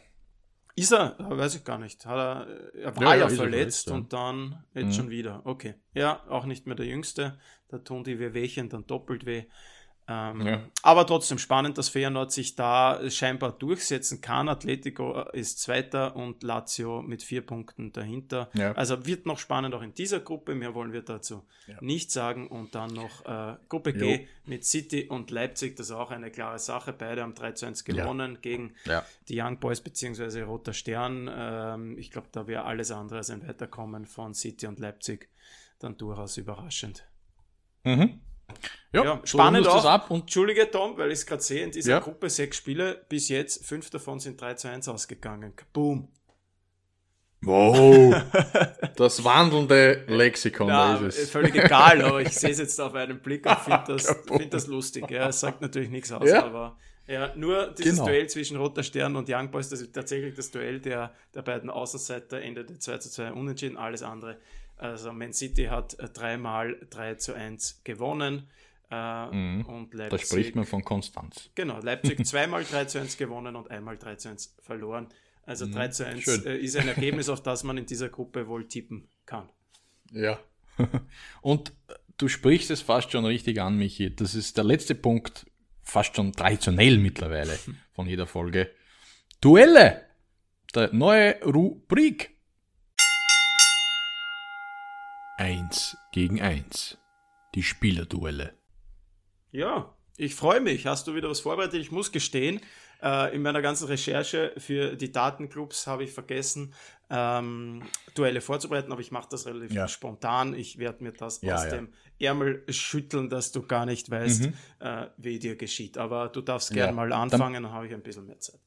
ist er? Weiß ich gar nicht. Hat er, er war ja, ja, ja verletzt, verletzt ja. und dann jetzt mhm. schon wieder. Okay. Ja, auch nicht mehr der Jüngste. Da tun die Wehwehchen dann doppelt weh. Ähm, ja. Aber trotzdem spannend, dass Feyenoord sich da scheinbar durchsetzen kann. Atletico ist Zweiter und Lazio mit vier Punkten dahinter. Ja. Also wird noch spannend auch in dieser Gruppe. Mehr wollen wir dazu ja. nicht sagen. Und dann noch äh, Gruppe G jo. mit City und Leipzig. Das ist auch eine klare Sache. Beide haben 3 zu 1 gewonnen gegen die Young Boys bzw. Roter Stern. Ähm, ich glaube, da wäre alles andere als ein Weiterkommen von City und Leipzig dann durchaus überraschend. Mhm. Ja, ja spannend auch. Ab und Entschuldige, Tom, weil ich es gerade sehe, in dieser ja. Gruppe sechs Spiele, bis jetzt fünf davon sind 3 zu 1 ausgegangen. Boom. Wow, das wandelnde Lexikon, ja, da ist es. Völlig egal, aber ich sehe es jetzt auf einen Blick und finde das, find das lustig. Ja, es sagt natürlich nichts aus, ja. aber ja, nur dieses genau. Duell zwischen Roter Stern und Young Boys, das ist tatsächlich das Duell der, der beiden Außenseiter, endete 2 zu 2 unentschieden, alles andere also Man City hat äh, dreimal 3 zu 1 gewonnen. Äh, mhm. und Leipzig, da spricht man von Konstanz. Genau, Leipzig zweimal 3 zu 1 gewonnen und einmal 3 zu 1 verloren. Also mhm. 3 zu 1 äh, ist ein Ergebnis, auf das man in dieser Gruppe wohl tippen kann. Ja. und äh, du sprichst es fast schon richtig an, Michi. Das ist der letzte Punkt, fast schon traditionell mittlerweile von jeder Folge. Duelle! Der neue Rubrik. Eins gegen eins. Die Spielerduelle. Ja, ich freue mich. Hast du wieder was vorbereitet? Ich muss gestehen, äh, in meiner ganzen Recherche für die Datenclubs habe ich vergessen, ähm, Duelle vorzubereiten, aber ich mache das relativ ja. spontan. Ich werde mir das ja, aus ja. dem Ärmel schütteln, dass du gar nicht weißt, mhm. äh, wie dir geschieht. Aber du darfst gerne mal anfangen, dann, dann habe ich ein bisschen mehr Zeit.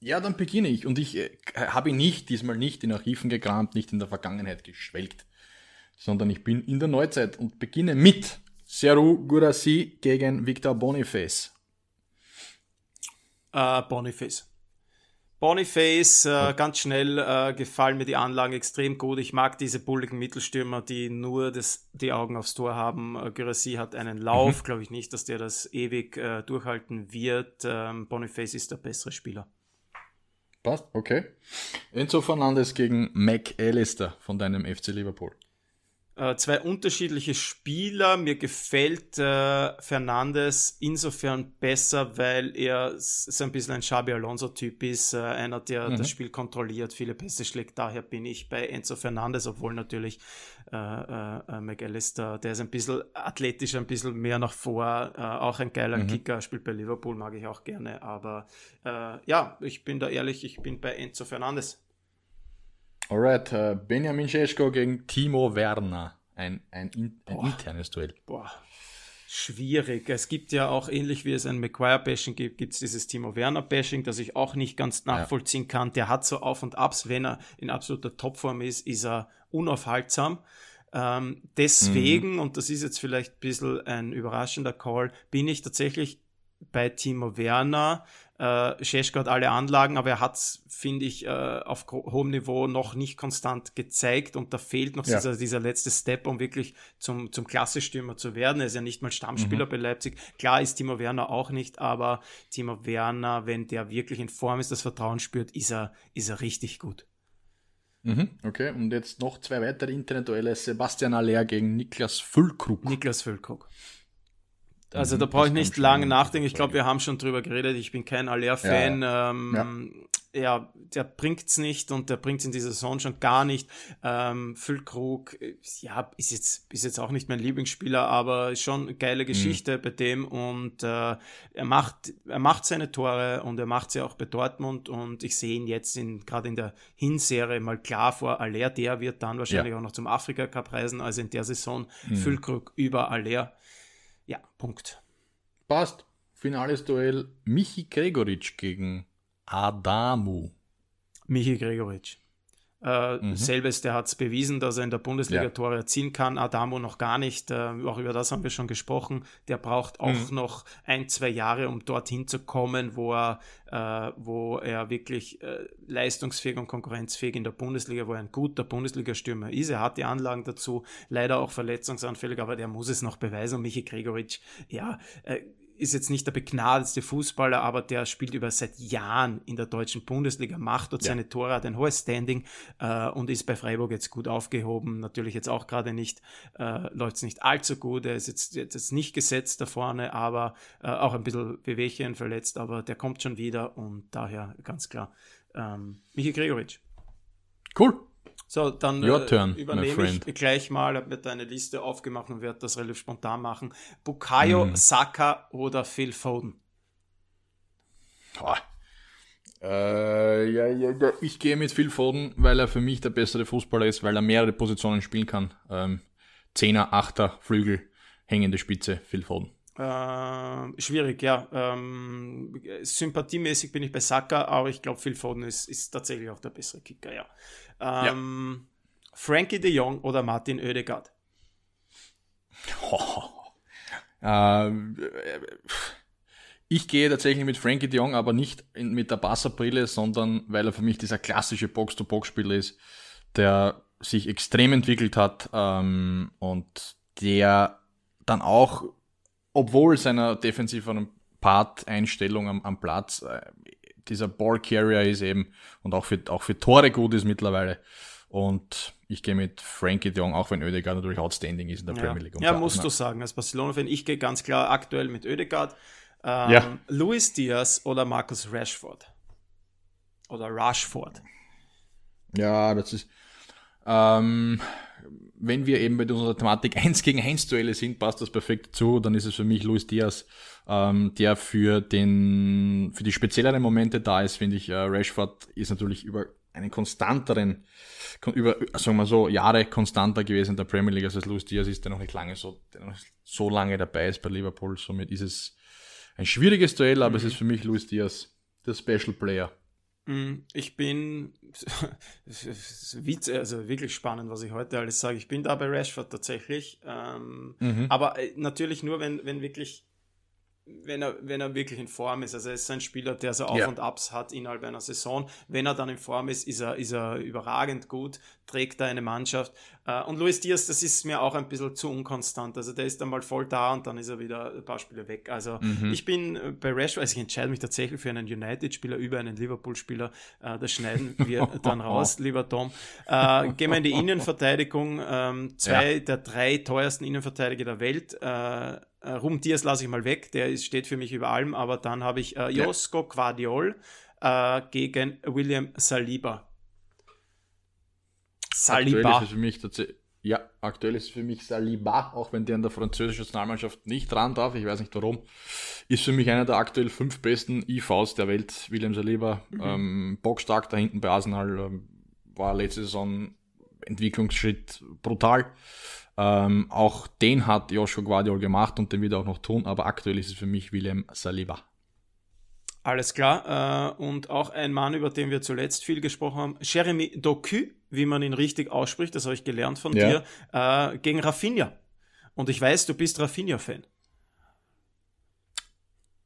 Ja, dann beginne ich. Und ich äh, habe nicht, diesmal nicht in Archiven gekramt, nicht in der Vergangenheit geschwelgt sondern ich bin in der Neuzeit und beginne mit Seru Gurasi gegen Victor Boniface. Uh, Boniface. Boniface, äh, ganz schnell äh, gefallen mir die Anlagen extrem gut. Ich mag diese bulligen Mittelstürmer, die nur das, die Augen aufs Tor haben. Äh, Gyrassi hat einen Lauf, mhm. glaube ich nicht, dass der das ewig äh, durchhalten wird. Ähm, Boniface ist der bessere Spieler. Passt, okay. Enzo Fernandes gegen McAllister von deinem FC Liverpool. Äh, zwei unterschiedliche Spieler. Mir gefällt äh, Fernandes insofern besser, weil er so ein bisschen ein Xabi Alonso-Typ ist, äh, einer, der mhm. das Spiel kontrolliert, viele Pässe schlägt. Daher bin ich bei Enzo Fernandes, obwohl natürlich äh, äh, äh McAllister, der ist ein bisschen athletisch, ein bisschen mehr nach vor, äh, auch ein geiler mhm. Kicker, spielt bei Liverpool, mag ich auch gerne. Aber ja, ich bin da ehrlich, ich bin bei Enzo Fernandes. Alright, uh, Benjamin Scheschko gegen Timo Werner. Ein, ein, ein internes Duell. Boah, schwierig. Es gibt ja auch, ähnlich wie es ein McGuire-Bashing gibt, gibt es dieses Timo Werner-Bashing, das ich auch nicht ganz nachvollziehen ja. kann. Der hat so Auf und Abs. Wenn er in absoluter Topform ist, ist er unaufhaltsam. Ähm, deswegen, mhm. und das ist jetzt vielleicht ein bisschen ein überraschender Call, bin ich tatsächlich bei Timo Werner. Äh, Scheschko hat alle Anlagen, aber er hat es, finde ich, äh, auf hohem Niveau noch nicht konstant gezeigt und da fehlt noch ja. dieser, dieser, letzte Step, um wirklich zum, zum Klassestürmer zu werden. Er ist ja nicht mal Stammspieler mhm. bei Leipzig. Klar ist Timo Werner auch nicht, aber Timo Werner, wenn der wirklich in Form ist, das Vertrauen spürt, ist er, ist er richtig gut. Mhm, okay, und jetzt noch zwei weitere Internetduelle. Sebastian Aller gegen Niklas Füllkrug. Niklas Füllkrug. Also mhm, da brauche ich nicht lange nachdenken. Ich glaube, wir haben schon drüber geredet. Ich bin kein Aller-Fan. Ja. Ähm, ja ja, der bringt's nicht und der bringt's in dieser Saison schon gar nicht. Ähm, Füllkrug, ja, ist jetzt, ist jetzt auch nicht mein Lieblingsspieler, aber schon eine geile mhm. Geschichte mhm. bei dem und äh, er macht, er macht seine Tore und er macht sie auch bei Dortmund und ich sehe ihn jetzt in, gerade in der Hinserie mal klar vor Aller, der wird dann wahrscheinlich ja. auch noch zum Afrika Cup reisen, also in der Saison mhm. Füllkrug über Aller. Ja, Punkt. Passt. Finales Duell Michi Gregoritsch gegen Adamu. Michi Gregoritsch. Äh, mhm. Selbes, der hat es bewiesen, dass er in der Bundesliga ja. Tore erzielen kann. Adamo noch gar nicht. Äh, auch über das haben wir schon gesprochen. Der braucht auch mhm. noch ein, zwei Jahre, um dorthin zu kommen, wo er, äh, wo er wirklich äh, leistungsfähig und konkurrenzfähig in der Bundesliga, wo er ein guter Bundesliga-Stürmer ist. Er hat die Anlagen dazu, leider auch verletzungsanfällig, aber der muss es noch beweisen. Und Michi Gregoritsch, ja, äh, ist jetzt nicht der begnadetste Fußballer, aber der spielt über seit Jahren in der deutschen Bundesliga, macht dort ja. seine Tore, hat ein hohes Standing äh, und ist bei Freiburg jetzt gut aufgehoben. Natürlich jetzt auch gerade nicht, äh, läuft es nicht allzu gut. Er ist jetzt, jetzt nicht gesetzt da vorne, aber äh, auch ein bisschen Bewegchen verletzt, aber der kommt schon wieder und daher ganz klar ähm, Michi Gregoritsch. Cool. So, dann Your turn, übernehme ich gleich mal, habe mir da eine Liste aufgemacht und werde das relativ spontan machen. Bukayo, mm. Saka oder Phil Foden? Äh, ja, ja, ja, ich gehe mit Phil Foden, weil er für mich der bessere Fußballer ist, weil er mehrere Positionen spielen kann. Ähm, Zehner, Achter, Flügel, hängende Spitze, Phil Foden. Äh, schwierig, ja. Ähm, sympathiemäßig bin ich bei Saka, aber ich glaube, Phil Foden ist, ist tatsächlich auch der bessere Kicker, ja. Ähm, ja. Frankie de Jong oder Martin Oedegaard? Oh. Äh, ich gehe tatsächlich mit Frankie de Jong, aber nicht in, mit der Basserbrille, sondern weil er für mich dieser klassische Box-to-Box-Spieler ist, der sich extrem entwickelt hat ähm, und der dann auch, obwohl seiner defensiven Part-Einstellung am, am Platz äh, dieser Ball-Carrier ist eben und auch für, auch für Tore gut ist mittlerweile. Und ich gehe mit Frankie de Jong, auch wenn Oedegaard natürlich outstanding ist in der ja. Premier League. Ja, musst du sagen, als Barcelona-Fan, ich gehe ganz klar aktuell mit Oedegaard. Ähm, ja. Luis Diaz oder Marcus Rashford? Oder Rashford? Ja, das ist. Ähm, wenn wir eben bei unserer Thematik 1 gegen 1 Duelle sind, passt das perfekt zu. Dann ist es für mich Luis Diaz, ähm, der für den, für die spezielleren Momente da ist, finde ich. Äh, Rashford ist natürlich über einen konstanteren, über, sagen wir so, Jahre konstanter gewesen in der Premier League als Luis Diaz ist, der noch nicht lange so, der noch so lange dabei ist bei Liverpool. Somit ist es ein schwieriges Duell, aber mhm. es ist für mich Luis Diaz der Special Player. Mm, ich bin, also wirklich spannend, was ich heute alles sage. Ich bin da bei Rashford tatsächlich. Ähm, mhm. Aber äh, natürlich nur, wenn, wenn wirklich wenn er, wenn er wirklich in Form ist. Also er ist ein Spieler, der so Auf- ja. und Abs hat innerhalb einer Saison. Wenn er dann in Form ist, ist er, ist er überragend gut, trägt er eine Mannschaft. Äh, und Luis Diaz, das ist mir auch ein bisschen zu unkonstant. Also der ist dann mal voll da und dann ist er wieder ein paar Spiele weg. Also mhm. ich bin bei Rashford, also ich entscheide mich tatsächlich für einen United-Spieler über einen Liverpool-Spieler. Äh, das schneiden wir dann raus, lieber Tom. Äh, gehen wir in die Innenverteidigung. Ähm, zwei ja. der drei teuersten Innenverteidiger der Welt äh, Rum Diaz lasse ich mal weg, der ist, steht für mich über allem, aber dann habe ich äh, Josko ja. Quadiol äh, gegen William Saliba. Saliba. Aktuell ist für mich tatsächlich. Ja, aktuell ist es für mich Saliba, auch wenn der in der französischen Nationalmannschaft nicht dran darf, ich weiß nicht warum, ist für mich einer der aktuell fünf besten IVs der Welt, William Saliba. Mhm. Ähm, bockstark da hinten bei Arsenal, ähm, war letzte Saison Entwicklungsschritt brutal. Ähm, auch den hat Joshua Guardiol gemacht und den wird er auch noch tun, aber aktuell ist es für mich William Saliba. Alles klar. Äh, und auch ein Mann, über den wir zuletzt viel gesprochen haben, Jeremy Doku, wie man ihn richtig ausspricht, das habe ich gelernt von ja. dir, äh, gegen Rafinha. Und ich weiß, du bist Rafinha-Fan.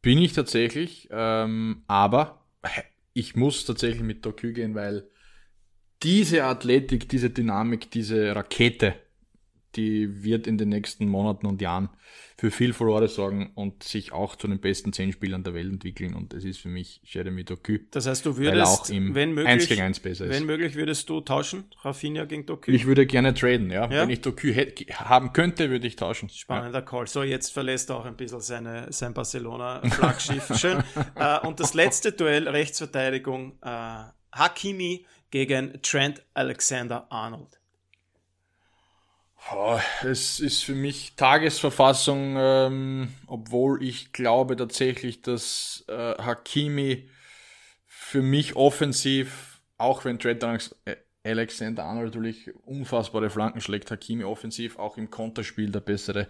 Bin ich tatsächlich, ähm, aber ich muss tatsächlich mit Doku gehen, weil diese Athletik, diese Dynamik, diese Rakete, die wird in den nächsten Monaten und Jahren für viel Furore sorgen und sich auch zu den besten zehn Spielern der Welt entwickeln. Und es ist für mich Jeremy Doku. Das heißt, du würdest, wenn möglich, 1 gegen 1 besser ist. Wenn möglich, würdest du tauschen, Rafinha gegen Doku? Ich würde gerne traden, ja. ja? Wenn ich Doku haben könnte, würde ich tauschen. Spannender ja. Call. So, jetzt verlässt er auch ein bisschen seine, sein Barcelona-Flaggschiff. Schön. uh, und das letzte Duell, Rechtsverteidigung, uh, Hakimi gegen Trent Alexander-Arnold. Es ist für mich Tagesverfassung, ähm, obwohl ich glaube tatsächlich, dass äh, Hakimi für mich offensiv, auch wenn Trent äh, Alexander Arnold natürlich unfassbare Flanken schlägt, Hakimi offensiv auch im Konterspiel der bessere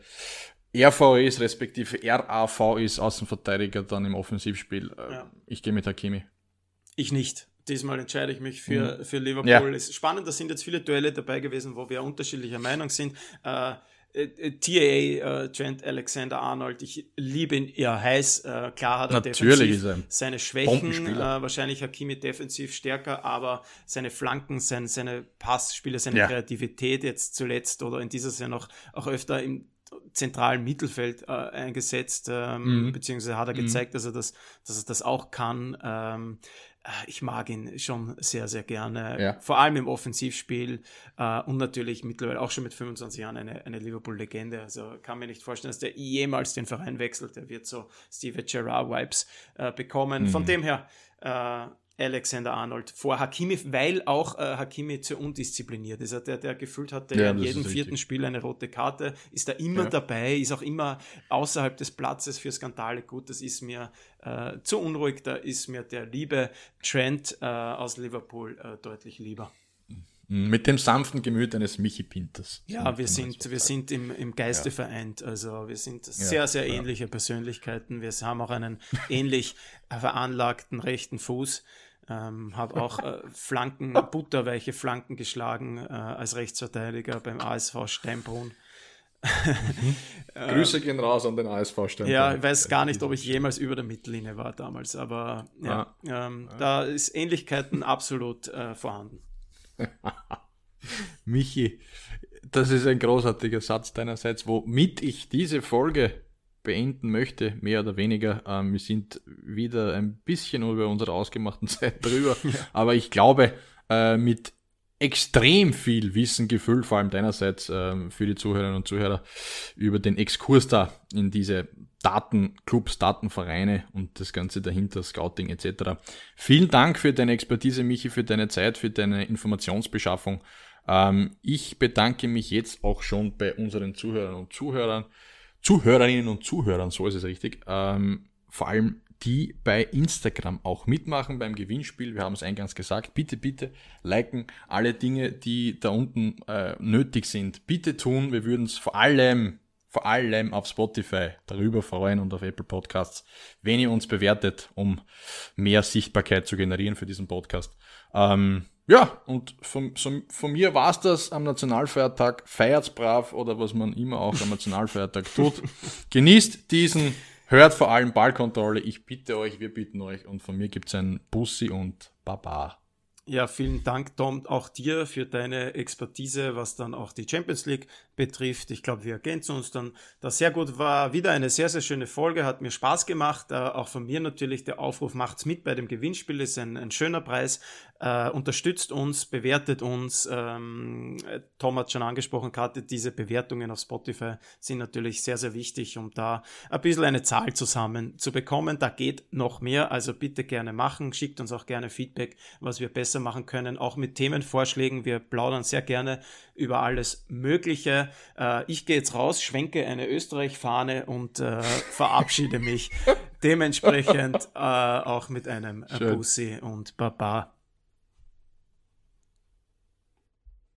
RV ist, respektive RAV ist, Außenverteidiger dann im Offensivspiel. Äh, ja. Ich gehe mit Hakimi. Ich nicht diesmal entscheide ich mich für, mhm. für Liverpool. Ja. Es ist spannend, da sind jetzt viele Duelle dabei gewesen, wo wir unterschiedlicher Meinung sind. Äh, äh, äh TAA, äh, Trent Alexander Arnold, ich liebe ihn eher heiß. Äh, klar hat er Natürlich defensiv seine Schwächen. Äh, wahrscheinlich Hakimi defensiv stärker, aber seine Flanken, sein, seine Passspiele, seine ja. Kreativität jetzt zuletzt oder in dieser Saison noch auch öfter im zentralen Mittelfeld äh, eingesetzt, ähm, mhm. beziehungsweise hat er mhm. gezeigt, dass er das, dass er das auch kann. Ähm, äh, ich mag ihn schon sehr, sehr gerne. Ja. Vor allem im Offensivspiel äh, und natürlich mittlerweile auch schon mit 25 Jahren eine, eine Liverpool-Legende. Also kann mir nicht vorstellen, dass der jemals den Verein wechselt. Der wird so Steve Gerrard-Vibes äh, bekommen. Mhm. Von dem her äh, Alexander Arnold vor Hakimi, weil auch äh, Hakimi zu undiszipliniert ist. Der, der gefühlt hatte ja, in jedem vierten Spiel eine rote Karte, ist da immer ja. dabei, ist auch immer außerhalb des Platzes für Skandale gut. Das ist mir äh, zu unruhig, da ist mir der liebe Trent äh, aus Liverpool äh, deutlich lieber. Mit dem sanften Gemüt eines Michi Pinters. Ja, wir sind, wir sind im, im Geiste ja. vereint. Also wir sind sehr, sehr ähnliche Persönlichkeiten. Wir haben auch einen ähnlich veranlagten rechten Fuß. Ähm, habe auch äh, Flanken, butterweiche Flanken geschlagen äh, als Rechtsverteidiger beim ASV Steinbrunn. mhm. Grüße gehen raus an den ASV Steinbrunn. Ja, ich weiß gar nicht, ob ich jemals über der Mittellinie war damals, aber ja, ah. ähm, ah. da ist Ähnlichkeiten absolut äh, vorhanden. Michi, das ist ein großartiger Satz deinerseits, womit ich diese Folge beenden möchte, mehr oder weniger. Ähm, wir sind wieder ein bisschen über unsere ausgemachten Zeit drüber, ja. aber ich glaube, äh, mit extrem viel Wissen gefüllt, vor allem deinerseits äh, für die Zuhörerinnen und Zuhörer, über den Exkurs da in diese Datenclubs, Datenvereine und das Ganze dahinter, Scouting etc. Vielen Dank für deine Expertise, Michi, für deine Zeit, für deine Informationsbeschaffung. Ähm, ich bedanke mich jetzt auch schon bei unseren Zuhörern und Zuhörern Zuhörerinnen und Zuhörern, so ist es richtig, ähm, vor allem die bei Instagram auch mitmachen beim Gewinnspiel. Wir haben es eingangs gesagt. Bitte, bitte liken alle Dinge, die da unten äh, nötig sind. Bitte tun. Wir würden es vor allem, vor allem auf Spotify darüber freuen und auf Apple Podcasts, wenn ihr uns bewertet, um mehr Sichtbarkeit zu generieren für diesen Podcast. Ähm, ja, und von, von, mir war's das am Nationalfeiertag. Feiert's brav oder was man immer auch am Nationalfeiertag tut. Genießt diesen, hört vor allem Ballkontrolle. Ich bitte euch, wir bitten euch. Und von mir gibt's ein Bussi und Baba. Ja, vielen Dank, Tom, auch dir für deine Expertise, was dann auch die Champions League betrifft. Ich glaube, wir ergänzen uns dann da sehr gut. War wieder eine sehr, sehr schöne Folge, hat mir Spaß gemacht. Äh, auch von mir natürlich der Aufruf, macht's mit bei dem Gewinnspiel, ist ein, ein schöner Preis. Äh, unterstützt uns, bewertet uns. Ähm, Tom hat schon angesprochen, gerade diese Bewertungen auf Spotify sind natürlich sehr, sehr wichtig, um da ein bisschen eine Zahl zusammen zu bekommen. Da geht noch mehr, also bitte gerne machen. Schickt uns auch gerne Feedback, was wir besser machen können, auch mit Themenvorschlägen. Wir plaudern sehr gerne über alles Mögliche. Äh, ich gehe jetzt raus, schwenke eine Österreich-Fahne und äh, verabschiede mich dementsprechend äh, auch mit einem Bussi und Baba.